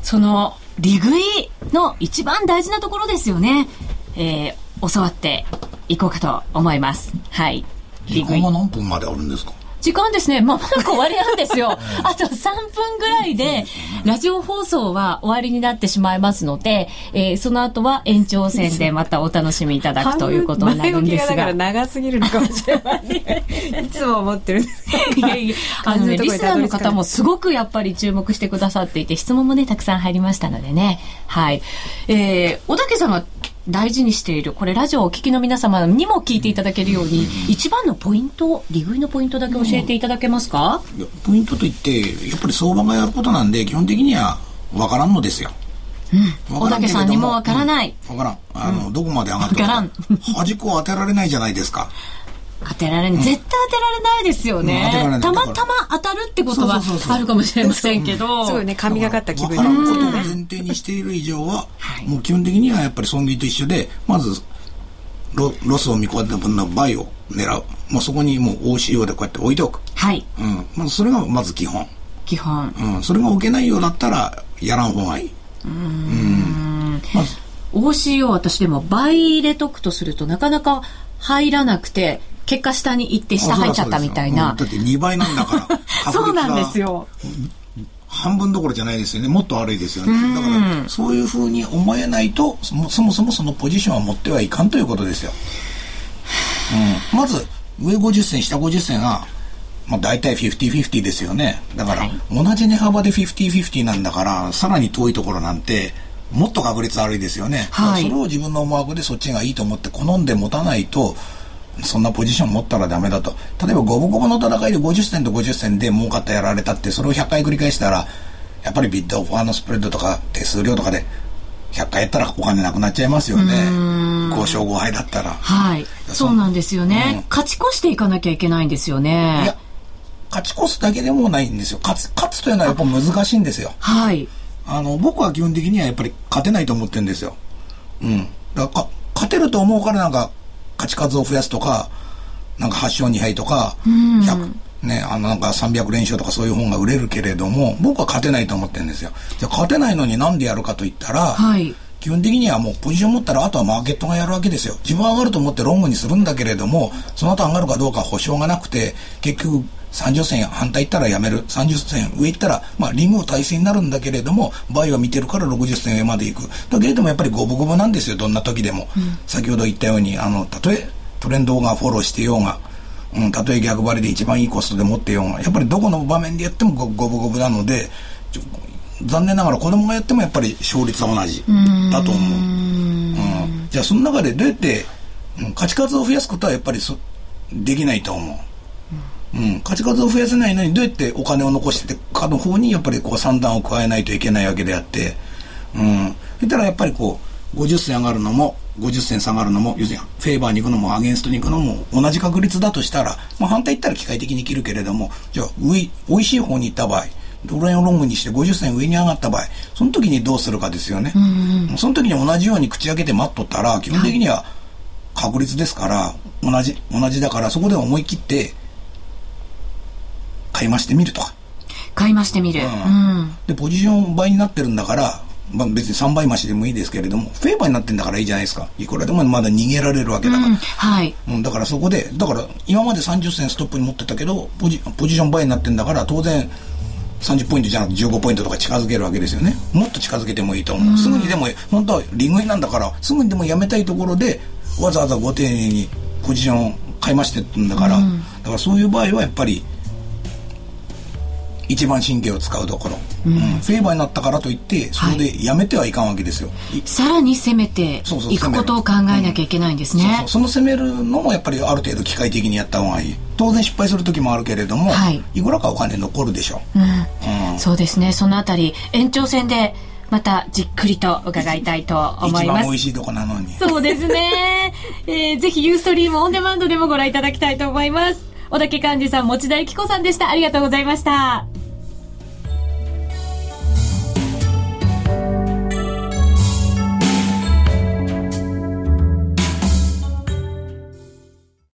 その、利食いの一番大事なところですよね。えー、教わっていこうかと思います。はい。時間は何分まであるんですか？時間ですね、まもなく終わりなんですよ。あと3分ぐらいで、ラジオ放送は終わりになってしまいますので、えー、その後は延長戦でまたお楽しみいただくということになるんですが。だから長すぎるのかもしれません。いつも思ってるんですいやいや、あのね、リスナーの方もすごくやっぱり注目してくださっていて、質問もね、たくさん入りましたのでね。はい。えー、小竹さんが大事にしている、これラジオをお聞きの皆様にも聞いていただけるように、一番のポイント、利食いのポイントだけ教えていただけますか、いやポイントといって、やっぱり相場がやることなんで、基本的には分からんのですよ。小竹さんにもわからない。分からん。あの、どこまで上がってるわからん端っこを当てられないじゃないですか。当てられない、絶対当てられないですよね。うんたまたま当たるってことはそうそうそうそうあるかもしれませんけど。すごいね、神がかった気分分からんことをね。前提にしている以上は、もう基本的にはやっぱり損切りと一緒で、まず、ロロスを見込んだ分の倍を狙う。もうそこにもう OCO でこうやって置いておく。はい。うん。まずそれがまず基本。基本。うん。それが置けないようだったら、やらん方がいい。うん。まず、OCO 私でも倍入れとくとするとなかなか入らなくて、結果下に行って下入っちゃったみたいなだって2倍なんだから。そうなんですよ。半分どころじゃないですよね。もっと悪いですよね。だから、そういうふうに思えないと、そもそもそのポジションは持ってはいかんということですよ。うん。まず、上50銭、下50銭が、まあ大体50-50ですよね。だから、同じ値幅で50-50なんだから、さらに遠いところなんて、もっと確率悪いですよね。はいそれを自分の思惑でそっちがいいと思って好んで持たないと、そんなポジション持ったらダメだと。例えば、五分五分の戦いで50銭と50銭で儲かったやられたって、それを100回繰り返したら、やっぱりビッドオファーのスプレッドとか手数料とかで、100回やったらお金なくなっちゃいますよね。5勝5敗だったら。はい。そうなんですよね、うん勝ち越していかなきゃいけないんですよいねや。、勝ち越すだけでもないんですよ。勝つ、勝つというのはやっぱ難しいんですよ。はい。あの、僕は基本的にはやっぱり勝てないと思ってるんですよ。うん。だからか、勝てると思うからなんか、勝ち数を増やすとか、なんか8勝2敗とか、100、ね、あのなんか300連勝とかそういう本が売れるけれども、僕は勝てないと思ってるんですよ。じゃあ勝てないのになんでやるかと言ったら、はい。基本的にはもうポジション持ったらあとはマーケットがやるわけですよ。自分は上がると思ってロングにするんだけれども、その後上がるかどうか保証がなくて、結局30銭反対行ったらやめる。30銭上行ったら、まあリング体制になるんだけれども、倍は見てるから60銭上まで行く。だけれどもやっぱり五分五分なんですよ、どんな時でも。先ほど言ったように、あの、たとえトレンドがフォローしてようが、うん、たとえ逆張りで一番いいコストで持ってようが、やっぱりどこの場面でやっても五五分五分なので、残念ながら子供がやってもやっぱり勝率は同じだと思う。うんじゃあその中でどうやって、うん勝ち数を増やすことはやっぱりそできないと思う。うん、勝ち数を増やせないのにどうやってお金を残しててかの方にやっぱりこう算段を加えないといけないわけであって、うん、そしたらやっぱりこう50銭上がるのも50銭下がるのも要するにフェーバーに行くのもアゲンストに行くのも同じ確率だとしたら、まあ、反対行ったら機械的に切るけれどもじゃあ上美味しい方に行った場合ドル円をロングにして50銭上に上がった場合その時にどうするかですよね、その時に同じように口開けて待っとったら基本的には確率ですから同じ同じだからそこで思い切って買い増してみるとか買い増してみる。うん。でポジション倍になってるんだから、まあ、別に3倍増しでもいいですけれどもフェーバーになってんだからいいじゃないですかいくらでもまだ逃げられるわけだから、うん。はい。うん、だからそこで、だから今まで30銭ストップに持ってたけど、ポジポジション倍になってんだから、当然30ポイントじゃなくて15ポイントとか近づけるわけですよね。もっと近づけてもいいと思う。すぐにでも、本当はリングインなんだから、すぐにでもやめたいところで、わざわざご丁寧にポジションを買いましてってんだから、だからそういう場合はやっぱり、一番神経を使うところ、うん。フェーバーになったからといってそれでやめてはいかんわけですよ、いさらに攻めていくことを考えなきゃいけないんですね。そうそう。その攻めるのもやっぱりある程度機械的にやった方がいい。当然失敗する時もあるけれども、はい。い、くらかお金残るでしょう、うん。そうですね。そのあたり、延長戦で、またじっくりと伺いたいと思います。一番美味。しいとこなのに。そうですね。えー、ぜひユーストリームオンデマンドでもご覧いただきたいと思います。小竹幹事さん、持田幸子さんでした。ありがとうございました。